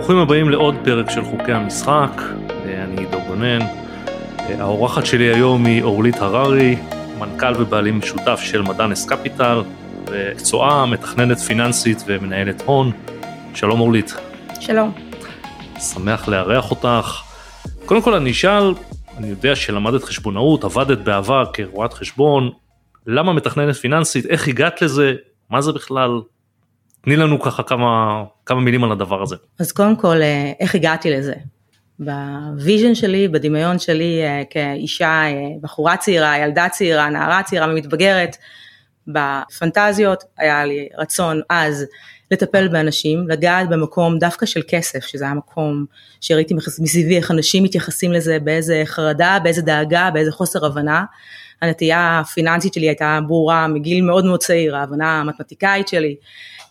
ברוכים הבאים לעוד פרק של חוקי המשחק, אני עידו גונן. האורחת שלי היום היא אורלית הררי, מנכ"ל ובעלים משותף של מדאנס קפיטל, וקצועה, מתכננת פיננסית ומנהלת הון. שלום אורלית. שלום. שמח לארח אותך. קודם כל אני אשאל, אני יודע שלמדת חשבונאות, עבדת בעבר כרואת חשבון, למה מתכננת פיננסית, איך הגעת לזה, מה זה בכלל, תני לנו ככה כמה, כמה מילים על הדבר הזה. אז קודם כל, אה, איך הגעתי לזה? ב vision שלי, בדמיון שלי אה, כאישה, אה, בחורה צעירה, ילדה צעירה, נערה צעירה ומתבגרת, בפנטזיות היה לי רצון אז לטפל באנשים, לגעת במקום דווקא של כסף, שזה היה מקום שראיתי מסביבי איך אנשים מתייחסים לזה, באיזה חרדה, באיזה דאגה, באיזה חוסר הבנה. הנטייה הפיננסית שלי הייתה ברורה מגיל מאוד מאוד צעיר, ההבנה המתמטיקאית שלי.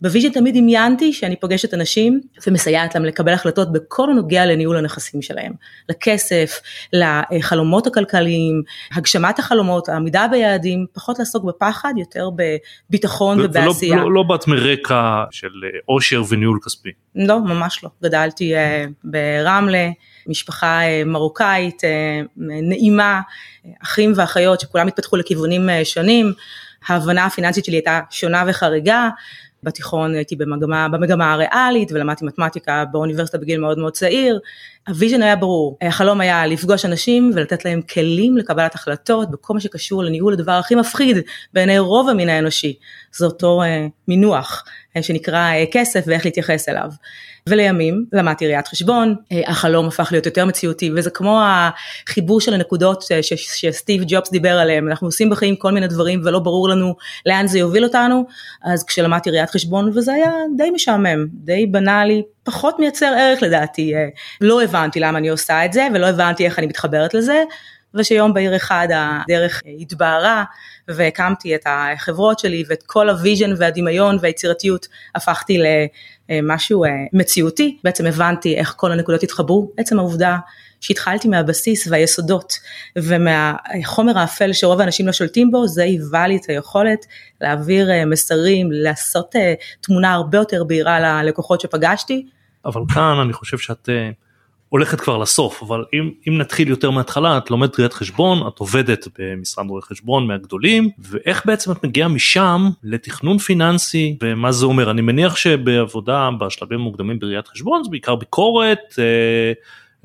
ב vision תמיד דמיינתי שאני פוגשת אנשים ומסייעת להם לקבל החלטות בכל הנוגע לניהול הנכסים שלהם, לכסף, לחלומות הכלכליים, הגשמת החלומות, העמידה ביעדים, פחות לעסוק בפחד, יותר בביטחון ובעשייה. ולא לא, לא באת מרקע של עושר וניהול כספי. לא, ממש לא. גדלתי אה, ברמלה. משפחה אה, מרוקאית אה, נעימה, אחים ואחיות שכולם התפתחו לכיוונים שונים, ההבנה הפיננסית שלי הייתה שונה וחריגה, בתיכון הייתי במגמה, במגמה הריאלית ולמדתי מתמטיקה באוניברסיטה בגיל מאוד מאוד צעיר. ה vision היה ברור, החלום היה לפגוש אנשים ולתת להם כלים לקבלת החלטות בכל מה שקשור לניהול הדבר הכי מפחיד בעיני רוב המין האנושי, זה אותו אה, מינוח שנקרא אה, כסף ואיך להתייחס אליו. ולימים למדתי ראיית חשבון, אה, החלום הפך להיות יותר מציאותי וזה כמו החיבור של הנקודות אה, שסטיב ג'ובס דיבר עליהם, אנחנו עושים בחיים כל מיני דברים ולא ברור לנו לאן זה יוביל אותנו, אז כשלמדתי ראיית חשבון וזה היה די משעמם, די בנאלי, פחות מייצר ערך לדעתי, אה, לא הבנתי למה אני עושה את זה ולא הבנתי איך אני מתחברת לזה. ושיום בהיר אחד הדרך התבהרה והקמתי את החברות שלי ואת כל ה vision והדמיון והיצירתיות הפכתי למשהו אה, מציאותי, בעצם הבנתי איך כל הנקודות התחברו, עצם העובדה שהתחלתי מהבסיס והיסודות ומהחומר האפל שרוב האנשים לא שולטים בו, זה היווה לי את היכולת להעביר אה, מסרים, לעשות אה, תמונה הרבה יותר בהירה ללקוחות שפגשתי. אבל כאן אני חושב שאת הולכת כבר לסוף אבל אם אם נתחיל יותר מההתחלה את לומדת ראיית חשבון את עובדת במשרד רואי חשבון מהגדולים ואיך בעצם את מגיעה משם לתכנון פיננסי ומה זה אומר אני מניח שבעבודה בשלבים מוקדמים בראיית חשבון זה בעיקר ביקורת אה,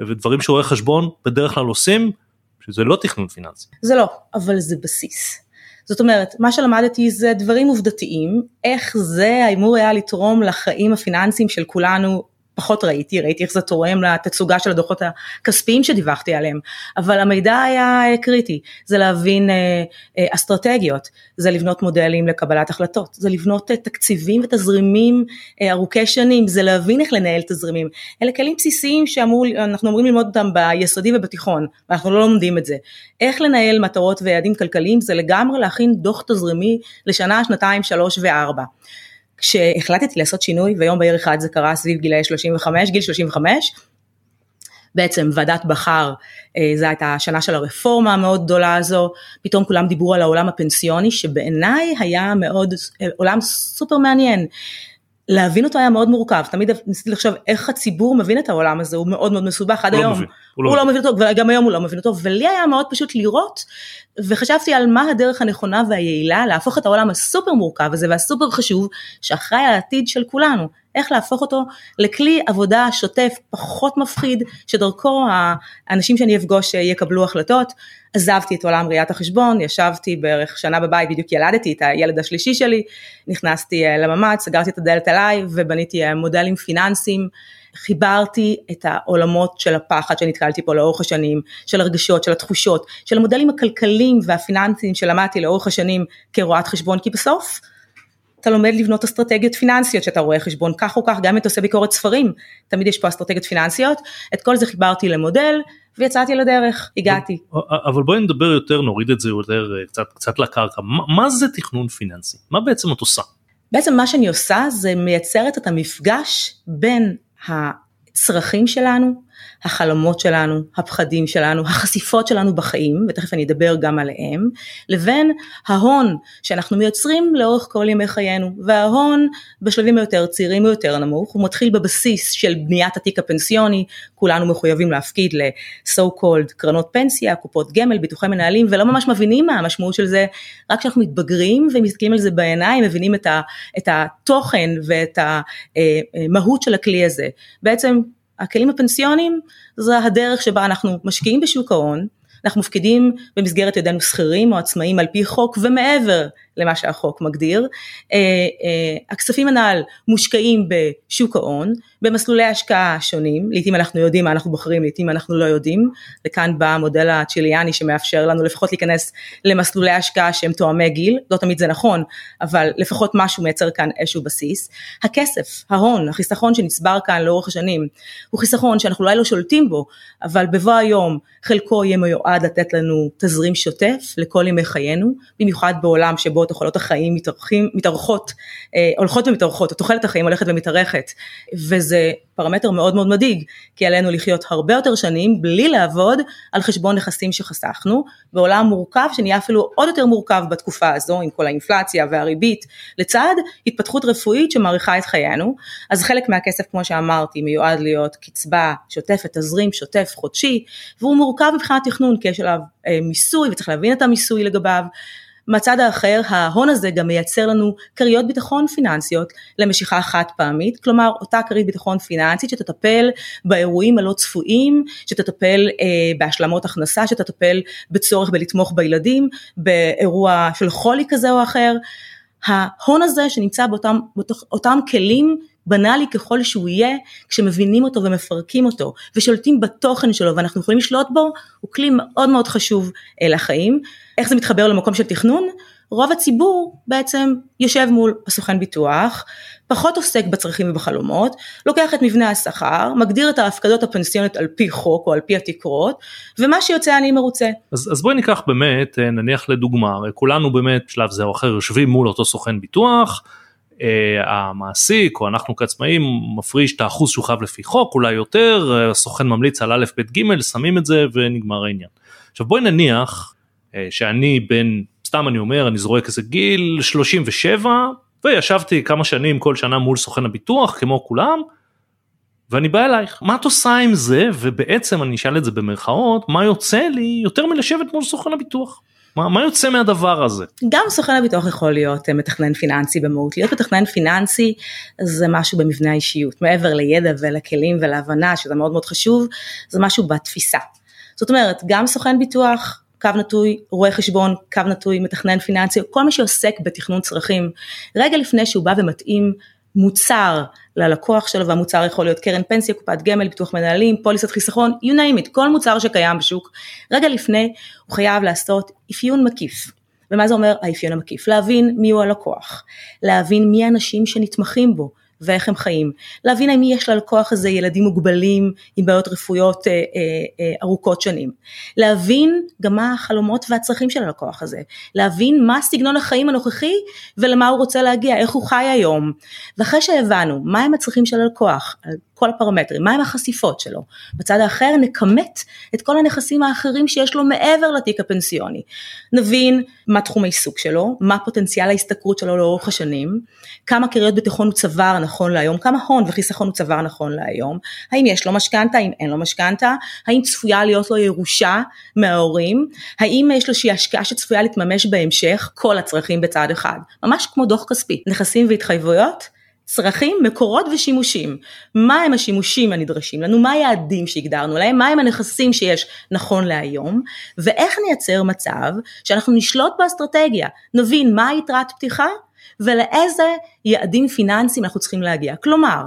ודברים שרואי חשבון בדרך כלל עושים שזה לא תכנון פיננסי. זה לא אבל זה בסיס. זאת אומרת, מה שלמדתי זה דברים עובדתיים, איך זה אמור היה לתרום לחיים הפיננסיים של כולנו פחות ראיתי, ראיתי איך זה תורם לתצוגה של הדוחות הכספיים שדיווחתי עליהם, אבל המידע היה אה, קריטי, זה להבין אה, אה, אסטרטגיות, זה לבנות מודלים לקבלת החלטות, זה לבנות תקציבים ותזרימים ארוכי שנים, זה להבין איך לנהל תזרימים, אלה כלים בסיסיים שאנחנו אמורים ללמוד אותם ביסודי ובתיכון, ואנחנו לא לומדים את זה. איך לנהל מטרות ויעדים כלכליים זה לגמרי להכין דוח תזרימי לשנה, שנתיים, שלוש וארבע. כשהחלטתי לעשות שינוי ויום בהיר אחד זה קרה סביב גילאי 35, גיל 35, בעצם ועדת בכר, אה, זו הייתה השנה של הרפורמה המאוד גדולה הזו, פתאום כולם דיברו על העולם הפנסיוני שבעיניי היה מאוד, אה, עולם סופר מעניין. להבין אותו היה מאוד מורכב, תמיד ניסיתי לחשוב איך הציבור מבין את העולם הזה, הוא מאוד מאוד מסובך עד הוא היום. לא מבין, הוא לא הוא לא מבין אותו, וגם היום הוא לא מבין אותו, ולי היה מאוד פשוט לראות, וחשבתי על מה הדרך הנכונה והיעילה להפוך את העולם הסופר מורכב הזה והסופר חשוב, שאחראי על העתיד של כולנו, איך להפוך אותו לכלי עבודה שוטף פחות מפחיד, שדרכו האנשים שאני אפגוש יקבלו החלטות. עזבתי את עולם ראיית החשבון, ישבתי בערך שנה בבית, בדיוק ילדתי את הילד השלישי שלי, נכנסתי אה, לממ"ד, סגרתי את הדלת עליי ובניתי אה, מודלים פיננסיים. חיברתי את העולמות של הפחד שנתקלתי פה לאורך השנים, של הרגשות, של התחושות, של המודלים הכלכליים והפיננסיים שלמדתי לאורך השנים כרואת חשבון, כי בסוף אתה לומד לבנות אסטרטגיות פיננסיות שאתה רואה חשבון כך או כך, גם אם אתה עושה ביקורת ספרים, תמיד יש פה אסטרטגיות פיננסיות, את כל זה חיברתי למודל ויצאתי לדרך, הגעתי. אבל בואי נדבר יותר, נוריד את זה יותר אה, קצת, קצת לקרקע, מה, מה זה תכנון פיננסי? מה בעצם את עושה? בעצם מה שאני עושה זה מייצרת את המפגש בין הצרכים שלנו, החלומות שלנו, הפחדים שלנו, החשיפות שלנו בחיים, ותכף אני אדבר גם עליהם, לבין ההון שאנחנו מייצרים לאורך כל ימי חיינו, וההון בשלבים היותר צעירים הוא יותר נמוך, הוא מתחיל בבסיס של בניית התיק הפנסיוני, כולנו מחויבים להפקיד ל-so called קרנות פנסיה, קופות גמל, ביטוחי מנהלים, ולא ממש מבינים מה המשמעות של זה, רק כשאנחנו מתבגרים ומסתכלים על זה בעיניים, מבינים את, ה, את התוכן ואת המהות של הכלי הזה. בעצם הכלים הפנסיוניים זה הדרך שבה אנחנו משקיעים בשוק ההון, אנחנו מפקידים במסגרת ידינו שכירים או עצמאים על פי חוק ומעבר למה שהחוק מגדיר. אה, אה, הכספים הנ"ל מושקעים בשוק ההון, במסלולי השקעה שונים, לעיתים אנחנו יודעים מה אנחנו בוחרים, לעיתים אנחנו לא יודעים, וכאן בא המודל הצ'יליאני שמאפשר לנו לפחות להיכנס למסלולי השקעה שהם תואמי גיל, לא תמיד זה נכון, אבל לפחות משהו מייצר כאן איזשהו בסיס. הכסף, ההון, החיסכון שנצבר כאן לאורך השנים, הוא חיסכון שאנחנו אולי לא שולטים בו, אבל בבוא היום חלקו יהיה מיועד לתת לנו תזרים שוטף לכל ימי חיינו, במיוחד בעולם שבו תוחלות החיים מתארחים, מתארכות, אה, הולכות ומתארכות, תוחלת החיים הולכת ומתארכת, וזה פרמטר מאוד מאוד מדאיג, כי עלינו לחיות הרבה יותר שנים בלי לעבוד על חשבון נכסים שחסכנו, בעולם מורכב שנהיה אפילו עוד יותר מורכב בתקופה הזו עם כל האינפלציה והריבית, לצד התפתחות רפואית שמאריכה את חיינו, אז חלק מהכסף כמו שאמרתי מיועד להיות קצבה שוטפת, תזרים שוטף חודשי, והוא מורכב מבחינת תכנון כי יש עליו אה, מיסוי וצריך להבין את המיסוי לגביו, מהצד האחר ההון הזה גם מייצר לנו כריות ביטחון פיננסיות למשיכה חד פעמית, כלומר אותה כרית ביטחון פיננסית שתטפל באירועים הלא צפויים, שתטפל אה, בהשלמות הכנסה, שתטפל בצורך בלתמוך בילדים, באירוע של חולי כזה או אחר. ההון הזה שנמצא באותם, באותם כלים בנאלי ככל שהוא יהיה, כשמבינים אותו ומפרקים אותו ושולטים בתוכן שלו ואנחנו יכולים לשלוט בו, הוא כלי מאוד מאוד חשוב אה, לחיים. איך זה מתחבר למקום של תכנון? רוב הציבור בעצם יושב מול הסוכן ביטוח, פחות עוסק בצרכים ובחלומות, לוקח את מבנה השכר, מגדיר את ההפקדות הפנסיונית על פי חוק או על פי התקרות, ומה שיוצא אני מרוצה. אז, אז בואי ניקח באמת, אה, נניח לדוגמה, כולנו באמת בשלב זה או אחר יושבים מול אותו סוכן ביטוח, המעסיק או אנחנו כעצמאים מפריש את האחוז שהוא חייב לפי חוק אולי יותר אה, הסוכן ממליץ על א' ב' ג' שמים את זה ונגמר העניין. עכשיו בואי נניח אה, שאני בן סתם אני אומר אני זורק איזה גיל 37 וישבתי כמה שנים כל שנה מול סוכן הביטוח כמו כולם ואני בא אלייך מה את עושה עם זה ובעצם אני אשאל את זה במרכאות מה יוצא לי יותר מלשבת מול סוכן הביטוח. מה, מה יוצא מהדבר הזה? גם סוכן הביטוח יכול להיות אה, מתכנן פיננסי במהות. להיות מתכנן פיננסי זה משהו במבנה האישיות, מעבר לידע ולכלים ולהבנה שזה מאוד מאוד חשוב, זה משהו בתפיסה. זאת אומרת, גם סוכן ביטוח, קו נטוי, רואה חשבון, קו נטוי, מתכנן פיננסי, כל מי שעוסק בתכנון צרכים, רגע לפני שהוא בא ומתאים מוצר ללקוח שלו והמוצר יכול להיות קרן פנסיה, קופת גמל, ביטוח מנהלים, פוליסת חיסכון, you name it, כל מוצר שקיים בשוק, רגע לפני הוא חייב לעשות אפיון מקיף. ומה זה אומר האפיון המקיף? להבין מי הוא הלקוח, להבין מי האנשים שנתמכים בו, ואיך הם חיים, להבין האם יש ללקוח הזה ילדים מוגבלים עם בעיות רפואיות אה, אה, אה, ארוכות שנים, להבין גם מה החלומות והצרכים של הלקוח הזה, להבין מה סגנון החיים הנוכחי ולמה הוא רוצה להגיע, איך הוא חי היום, ואחרי שהבנו מהם הצרכים של הלקוח, כל הפרמטרים, מהם החשיפות שלו. בצד האחר נכמת את כל הנכסים האחרים שיש לו מעבר לתיק הפנסיוני. נבין מה תחום העיסוק שלו, מה פוטנציאל ההשתכרות שלו לאורך השנים, כמה קריות ביטחון הוא צבר נכון להיום, כמה הון וחיסכון הוא צבר נכון להיום, האם יש לו משכנתה, האם אין לו משכנתה, האם צפויה להיות לו ירושה מההורים, האם יש לו איזושהי השקעה שצפויה להתממש בהמשך, כל הצרכים בצד אחד, ממש כמו דוח כספי, נכסים והתחייבויות צרכים, מקורות ושימושים. מה הם השימושים הנדרשים לנו, מה היעדים שהגדרנו להם, מה הם הנכסים שיש נכון להיום, ואיך נייצר מצב שאנחנו נשלוט באסטרטגיה, נבין מה היתרת פתיחה ולאיזה יעדים פיננסיים אנחנו צריכים להגיע. כלומר,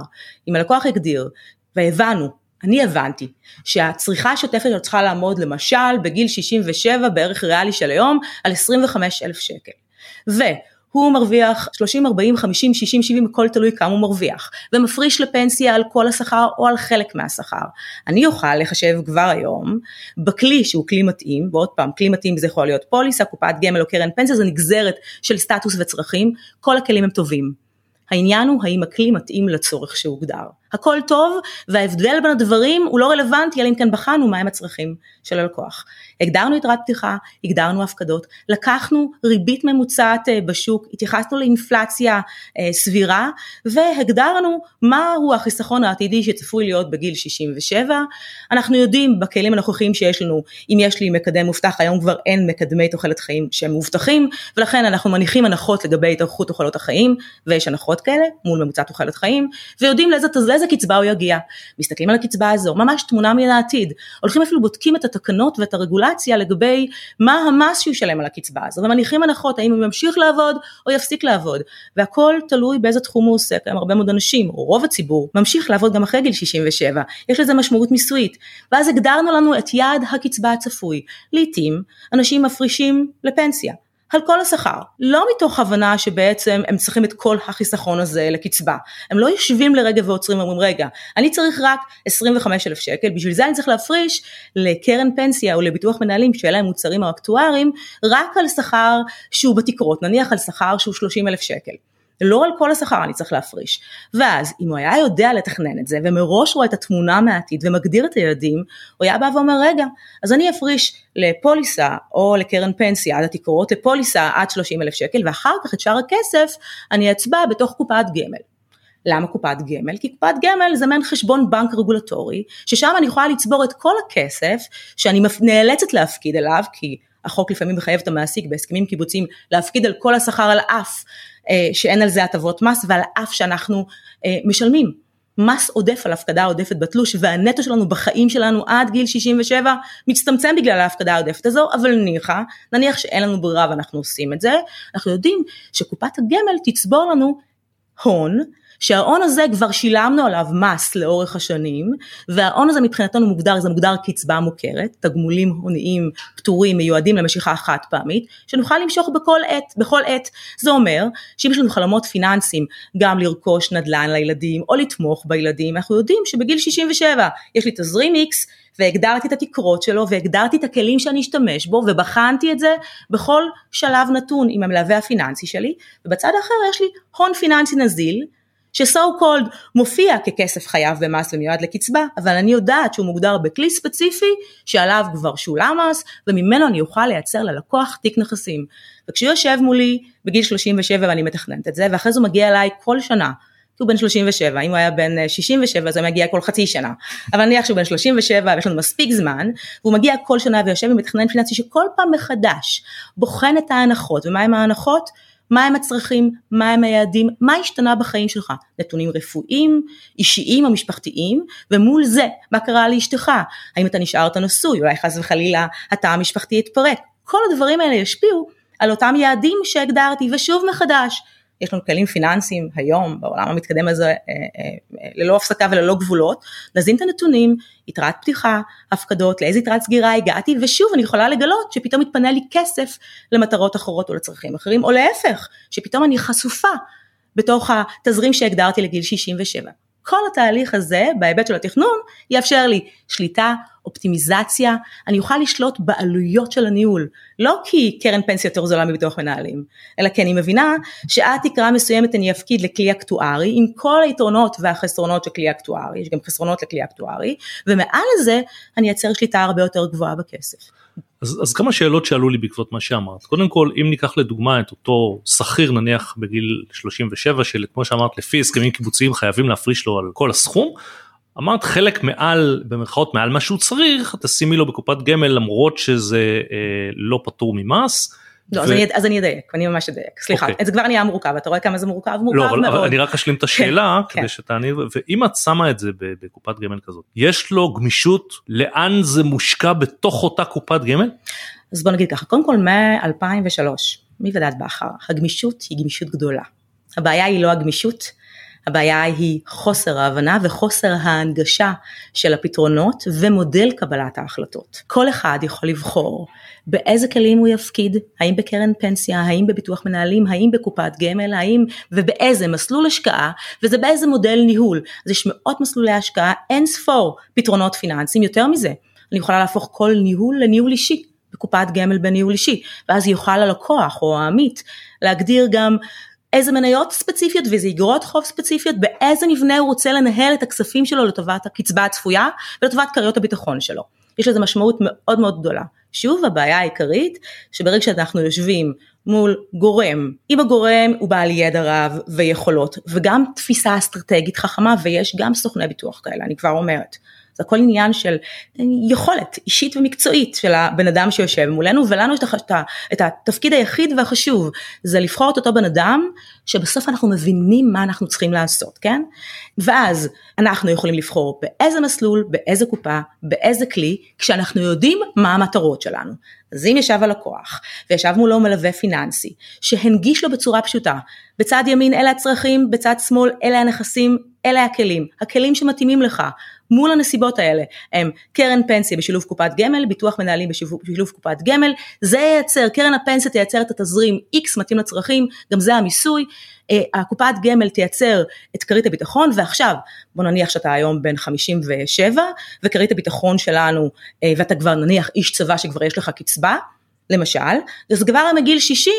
אם הלקוח הגדיר והבנו אני הבנתי שהצריכה השוטפת שלו צריכה לעמוד למשל בגיל 67 בערך ריאלי של היום על 25 אלף שקל. הוא מרוויח 30, 40, 50, 60, 70, הכל תלוי כמה הוא מרוויח, ומפריש לפנסיה על כל השכר או על חלק מהשכר. אני אוכל לחשב כבר היום בכלי שהוא כלי מתאים, ועוד פעם, כלי מתאים זה יכול להיות פוליסה, קופת גמל או קרן פנסיה, זה נגזרת של סטטוס וצרכים, כל הכלים הם טובים. העניין הוא האם הכלי מתאים לצורך שהוגדר. הכל טוב וההבדל בין הדברים הוא לא רלוונטי אלא אם כן בחנו מהם הצרכים של הלקוח. הגדרנו יתרת פתיחה, הגדרנו הפקדות, לקחנו ריבית ממוצעת אה, בשוק, התייחסנו לאינפלציה אה, סבירה והגדרנו מהו החיסכון העתידי שצפוי להיות בגיל 67. אנחנו יודעים בכלים הנוכחיים שיש לנו, אם יש לי מקדם מובטח, היום כבר אין מקדמי תוחלת חיים שהם מובטחים ולכן אנחנו מניחים הנחות לגבי התארכות תוחלות החיים ויש הנחות כאלה מול ממוצע תוחלת חיים ויודעים לאיזה, לאיזה קצבה הוא יגיע. מסתכלים על הקצבה הזו, ממש תמונה מן העתיד. הולכים אפילו בודקים את התקנות ואת הרגולציה לגבי מה המס שהוא ישלם על הקצבה הזו ומניחים הנחות האם הוא ימשיך לעבוד או יפסיק לעבוד. והכל תלוי באיזה תחום הוא עוסק, היום הרבה מאוד אנשים או רוב הציבור ממשיך לעבוד גם אחרי גיל 67, יש לזה משמעות מיסויית ואז הגדרנו לנו את יעד הקצבה הצפוי, לעתים אנשים מפרישים לפנסיה על כל השכר, לא מתוך הבנה שבעצם הם צריכים את כל החיסכון הזה לקצבה, הם לא יושבים לרגע ועוצרים ואומרים רגע, אני צריך רק 25 אלף שקל, בשביל זה אני צריך להפריש לקרן פנסיה או לביטוח מנהלים שאלה להם מוצרים או אקטוארים, רק על שכר שהוא בתקרות, נניח על שכר שהוא 30 אלף שקל. לא על כל השכר אני צריך להפריש. ואז אם הוא היה יודע לתכנן את זה ומראש רואה את התמונה מהעתיד ומגדיר את היעדים, הוא היה בא ואומר רגע, אז אני אפריש לפוליסה או לקרן פנסיה עד התקרות, לפוליסה עד 30 אלף שקל ואחר כך את שאר הכסף אני אצבע בתוך קופת גמל. למה קופת גמל? כי קופת גמל זה מעין חשבון בנק רגולטורי, ששם אני יכולה לצבור את כל הכסף שאני נאלצת להפקיד אליו, כי החוק לפעמים מחייב את המעסיק בהסכמים קיבוציים להפקיד על כל השכר על אף שאין על זה הטבות מס ועל אף שאנחנו אה, משלמים. מס עודף על הפקדה עודפת בתלוש והנטו שלנו בחיים שלנו עד גיל 67 מצטמצם בגלל ההפקדה העודפת הזו אבל ניחא נניח שאין לנו ברירה ואנחנו עושים את זה אנחנו יודעים שקופת הגמל תצבור לנו הון שההון הזה כבר שילמנו עליו מס לאורך השנים וההון הזה מבחינתנו מוגדר, זה מוגדר קצבה מוכרת, תגמולים הוניים פטורים מיועדים למשיכה חד פעמית, שנוכל למשוך בכל עת, בכל עת. זה אומר שאם יש לנו חלומות פיננסיים גם לרכוש נדל"ן לילדים או לתמוך בילדים, אנחנו יודעים שבגיל 67 יש לי תזרים X והגדרתי את התקרות שלו והגדרתי את הכלים שאני אשתמש בו ובחנתי את זה בכל שלב נתון עם המלווה הפיננסי שלי ובצד האחר יש לי הון פיננסי נזיל שסו קולד מופיע ככסף חייב במס ומיועד לקצבה, אבל אני יודעת שהוא מוגדר בכלי ספציפי שעליו כבר שולם מס וממנו אני אוכל לייצר ללקוח תיק נכסים. וכשהוא יושב מולי בגיל 37 ואני מתכננת את זה, ואחרי זה הוא מגיע אליי כל שנה, הוא בן 37, אם הוא היה בן 67 אז הוא מגיע כל חצי שנה, אבל נניח שהוא בן 37 ויש לנו מספיק זמן, והוא מגיע כל שנה ויושב עם מתכנן פיננסי שכל פעם מחדש בוחן את ההנחות, ומהם ההנחות? מהם הצרכים, מהם היעדים, מה השתנה בחיים שלך, נתונים רפואיים, אישיים או משפחתיים, ומול זה, מה קרה לאשתך, האם אתה נשארת נשוי, אולי חס וחלילה התא המשפחתי יתפרק, כל הדברים האלה ישפיעו על אותם יעדים שהגדרתי, ושוב מחדש, יש לנו כלים פיננסיים היום בעולם המתקדם הזה אה, אה, ללא הפסקה וללא גבולות, נזין את הנתונים, יתרת פתיחה, הפקדות, לאיזה יתרת סגירה הגעתי, ושוב אני יכולה לגלות שפתאום מתפנה לי כסף למטרות אחרות או לצרכים אחרים, או להפך, שפתאום אני חשופה בתוך התזרים שהגדרתי לגיל 67. כל התהליך הזה בהיבט של התכנון יאפשר לי שליטה, אופטימיזציה, אני אוכל לשלוט בעלויות של הניהול, לא כי קרן פנסיה יותר זולה מביטוח מנהלים, אלא כי אני מבינה שעד תקרה מסוימת אני אפקיד לכלי אקטוארי עם כל היתרונות והחסרונות של כלי אקטוארי, יש גם חסרונות לכלי אקטוארי, ומעל לזה אני אייצר שליטה הרבה יותר גבוהה בכסף. אז, אז כמה שאלות שעלו לי בעקבות מה שאמרת קודם כל אם ניקח לדוגמה את אותו שכיר נניח בגיל 37 שכמו שאמרת לפי הסכמים קיבוציים חייבים להפריש לו על כל הסכום. אמרת חלק מעל במרכאות מעל מה שהוא צריך תשימי לו בקופת גמל למרות שזה אה, לא פטור ממס. לא, ו... אז, אני, אז אני אדייק, אני ממש אדייק, סליחה, okay. אוקיי. זה כבר נהיה מורכב, אתה רואה כמה זה מורכב? מורכב לא, אבל, מאוד. אבל אני רק אשלים את השאלה כן, כדי כן. שתעני, ואם את שמה את זה בקופת גמל כזאת, יש לו גמישות לאן זה מושקע בתוך אותה קופת גמל? אז בוא נגיד ככה, קודם כל מ-2003, מוועדת בכר, הגמישות היא גמישות גדולה. הבעיה היא לא הגמישות, הבעיה היא חוסר ההבנה וחוסר ההנגשה של הפתרונות ומודל קבלת ההחלטות. כל אחד יכול לבחור באיזה כלים הוא יפקיד, האם בקרן פנסיה, האם בביטוח מנהלים, האם בקופת גמל, האם ובאיזה מסלול השקעה, וזה באיזה מודל ניהול. אז יש מאות מסלולי השקעה, אין ספור פתרונות פיננסיים, יותר מזה, אני יכולה להפוך כל ניהול לניהול אישי. בקופת גמל בניהול אישי, ואז יוכל הלקוח או העמית להגדיר גם איזה מניות ספציפיות ואיזה אגרות חוב ספציפיות, באיזה מבנה הוא רוצה לנהל את הכספים שלו לטובת הקצבה הצפויה ולטובת כריות הביטחון שלו. יש לזה משמעות מאוד מאוד גדולה. שוב הבעיה העיקרית שברגע שאנחנו יושבים מול גורם, אם הגורם הוא בעל ידע רב ויכולות וגם תפיסה אסטרטגית חכמה ויש גם סוכני ביטוח כאלה אני כבר אומרת. זה הכל עניין של יכולת אישית ומקצועית של הבן אדם שיושב מולנו ולנו יש את, את התפקיד היחיד והחשוב זה לבחור את אותו בן אדם שבסוף אנחנו מבינים מה אנחנו צריכים לעשות כן? ואז אנחנו יכולים לבחור באיזה מסלול באיזה קופה באיזה כלי כשאנחנו יודעים מה המטרות שלנו. אז אם ישב הלקוח וישב מולו מלווה פיננסי שהנגיש לו בצורה פשוטה בצד ימין אלה הצרכים בצד שמאל אלה הנכסים אלה הכלים הכלים שמתאימים לך מול הנסיבות האלה. הם קרן פנסיה בשילוב קופת גמל, ביטוח מנהלים בשילוב, קופת גמל, זה ייצר, קרן הפנסיה תייצר את התזרים X מתאים לצרכים, גם זה המיסוי, אה, הקופת גמל תייצר את כרית הביטחון ועכשיו בוא נניח שאתה היום בן 57 וכרית הביטחון שלנו אה, ואתה כבר נניח איש צבא שכבר יש לך קצבה למשל, אז כבר מגיל 60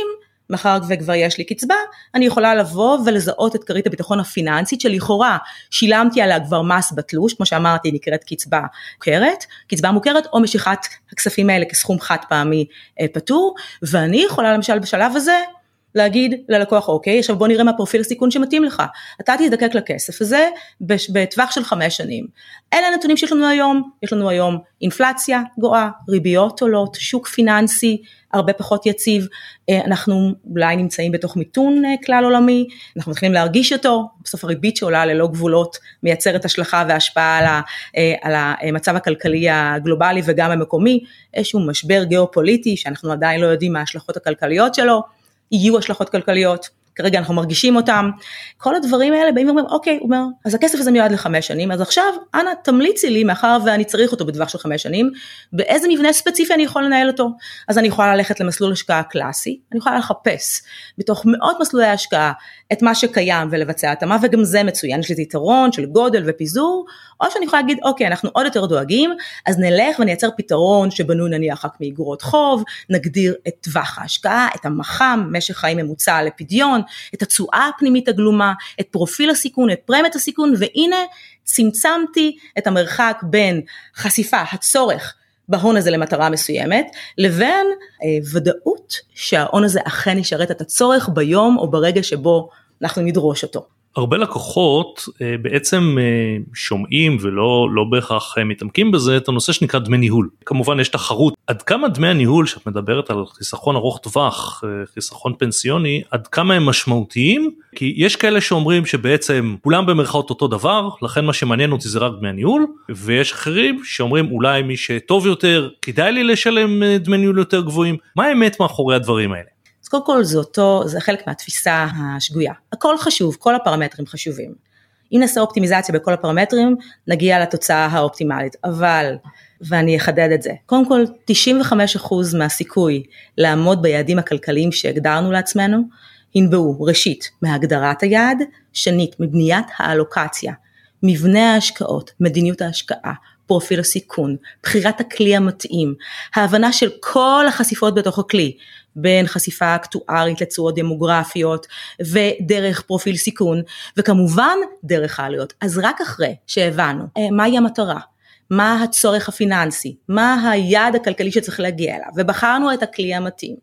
מאחר וכבר יש לי קצבה, אני יכולה לבוא ולזהות את כרית הביטחון הפיננסית שלכאורה שילמתי עליה כבר מס בתלוש, כמו שאמרתי נקראת קצבה מוכרת, קצבה מוכרת או משיכת הכספים האלה כסכום חד פעמי אה, פטור, ואני יכולה למשל בשלב הזה להגיד ללקוח אוקיי עכשיו בוא נראה מה פרופיל הסיכון שמתאים לך. אתה תזדקק לכסף הזה בטווח של חמש שנים. אלה הנתונים שיש לנו היום. יש לנו היום אינפלציה גואה ריביות עולות שוק פיננסי הרבה פחות יציב. אה, אנחנו אולי נמצאים בתוך מיתון אה, כלל עולמי אנחנו מתחילים להרגיש אותו. בסוף הריבית שעולה ללא גבולות מייצרת השלכה והשפעה אה, על המצב הכלכלי הגלובלי וגם המקומי. איזשהו משבר גיאופוליטי שאנחנו עדיין לא יודעים מה ההשלכות הכלכליות שלו. יהיו השלכות כלכליות, כרגע אנחנו מרגישים אותם, כל הדברים האלה באים ואומרים אוקיי, הוא אומר, אז הכסף הזה מיועד לחמש שנים, אז עכשיו אנא תמליצי לי מאחר ואני צריך אותו בטווח של חמש שנים, באיזה מבנה ספציפי אני יכול לנהל אותו, אז אני יכולה ללכת למסלול השקעה קלאסי, אני יכולה לחפש בתוך מאות מסלולי השקעה את מה שקיים ולבצע התאמה וגם זה מצוין, יש לזה יתרון של גודל ופיזור, או שאני יכולה להגיד אוקיי אנחנו עוד יותר דואגים אז נלך ונייצר פתרון שבנוי נניח רק מאגרות חוב, נגדיר את טווח ההשקעה, את המח"מ, משך חיים ממוצע לפדיון, את התשואה הפנימית הגלומה, את פרופיל הסיכון, את פרמיית הסיכון והנה צמצמתי את המרחק בין חשיפה, הצורך בהון הזה למטרה מסוימת, לבין אה, ודאות שההון הזה אכן ישרת את הצורך ביום או ברגע שבו אנחנו נדרוש אותו. הרבה לקוחות אה, בעצם אה, שומעים ולא לא בהכרח אה, מתעמקים בזה את הנושא שנקרא דמי ניהול. כמובן יש תחרות עד כמה דמי הניהול שאת מדברת על חיסכון ארוך טווח חיסכון פנסיוני עד כמה הם משמעותיים כי יש כאלה שאומרים שבעצם כולם במרכאות אותו דבר לכן מה שמעניין אותי זה רק דמי הניהול ויש אחרים שאומרים אולי מי שטוב יותר כדאי לי לשלם דמי ניהול יותר גבוהים מה האמת מאחורי הדברים האלה. אז קודם כל זה אותו, זה חלק מהתפיסה השגויה. הכל חשוב, כל הפרמטרים חשובים. אם נעשה אופטימיזציה בכל הפרמטרים, נגיע לתוצאה האופטימלית, אבל, ואני אחדד את זה, קודם כל 95% מהסיכוי לעמוד ביעדים הכלכליים שהגדרנו לעצמנו, ינבעו ראשית מהגדרת היעד, שנית מבניית האלוקציה, מבנה ההשקעות, מדיניות ההשקעה, פרופיל הסיכון, בחירת הכלי המתאים, ההבנה של כל החשיפות בתוך הכלי, בין חשיפה אקטוארית לתשואות דמוגרפיות ודרך פרופיל סיכון וכמובן דרך העלויות. אז רק אחרי שהבנו אה, מהי המטרה, מה הצורך הפיננסי, מה היעד הכלכלי שצריך להגיע אליו ובחרנו את הכלי המתאים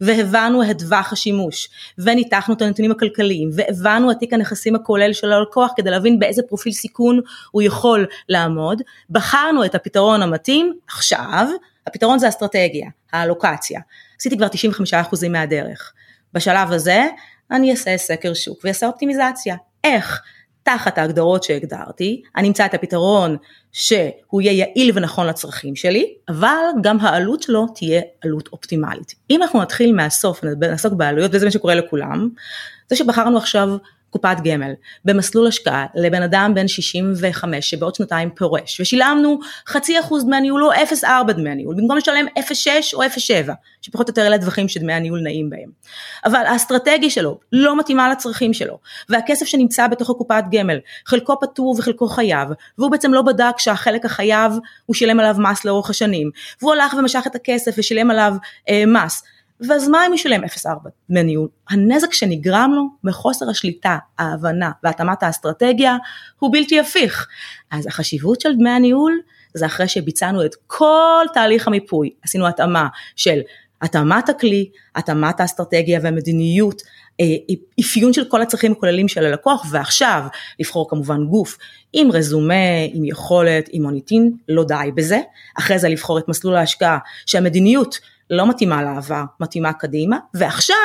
והבנו את טווח השימוש וניתחנו את הנתונים הכלכליים והבנו את תיק הנכסים הכולל של הלקוח כדי להבין באיזה פרופיל סיכון הוא יכול לעמוד, בחרנו את הפתרון המתאים עכשיו הפתרון זה אסטרטגיה, האלוקציה. עשיתי כבר 95% מהדרך. בשלב הזה אני אעשה סקר שוק ואעשה אופטימיזציה. איך? תחת ההגדרות שהגדרתי, אני אמצא את הפתרון שהוא יהיה יעיל ונכון לצרכים שלי, אבל גם העלות שלו תהיה עלות אופטימלית. אם אנחנו נתחיל מהסוף, נעסוק בעלויות, וזה מה שקורה לכולם, זה שבחרנו עכשיו קופת גמל במסלול השקעה לבן אדם בן 65 שבעוד שנתיים פורש ושילמנו חצי אחוז דמי ניהול או 0.4 דמי ניהול במקום לשלם 0.6 או 0.7 שפחות או יותר אלה הדברים שדמי הניהול נעים בהם. אבל האסטרטגיה שלו לא מתאימה לצרכים שלו והכסף שנמצא בתוך הקופת גמל חלקו פטור וחלקו חייב והוא בעצם לא בדק שהחלק החייב הוא שילם עליו מס לאורך השנים והוא הלך ומשך את הכסף ושילם עליו אה, מס ואז מה אם ישלם 0.4 דמי ניהול? הנזק שנגרם לו מחוסר השליטה, ההבנה והתאמת האסטרטגיה הוא בלתי הפיך. אז החשיבות של דמי הניהול זה אחרי שביצענו את כל תהליך המיפוי, עשינו התאמה של התאמת הכלי, התאמת האסטרטגיה והמדיניות, אפיון של כל הצרכים הכוללים של הלקוח ועכשיו לבחור כמובן גוף עם רזומה, עם יכולת, עם מוניטין, לא די בזה, אחרי זה לבחור את מסלול ההשקעה שהמדיניות לא מתאימה לעבר, מתאימה קדימה, ועכשיו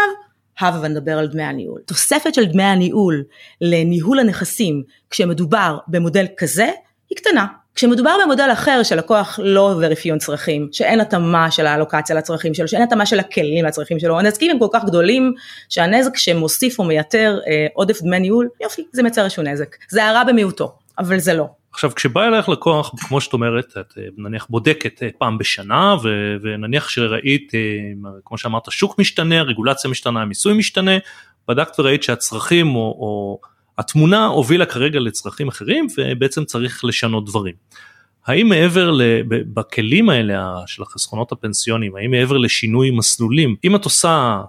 הבה ונדבר על דמי הניהול. תוספת של דמי הניהול לניהול הנכסים כשמדובר במודל כזה היא קטנה. כשמדובר במודל אחר שלקוח לא עובר אפיון צרכים, שאין התאמה של האלוקציה לצרכים שלו, שאין התאמה של הכלים לצרכים שלו, הנזקים הם כל כך גדולים שהנזק שמוסיף או מייתר אה, עודף דמי ניהול, יופי, זה מייצר איזשהו נזק. זה הרע במיעוטו, אבל זה לא. עכשיו כשבא אלייך לקוח כמו שאת אומרת את אה, נניח בודקת אה, פעם בשנה ו- ונניח שראית אה, כמו שאמרת שוק משתנה רגולציה משתנה מיסוי משתנה בדקת וראית שהצרכים או, או התמונה הובילה כרגע לצרכים אחרים ובעצם צריך לשנות דברים. האם מעבר בכלים האלה של החסכונות הפנסיוניים האם מעבר לשינוי מסלולים אם את עושה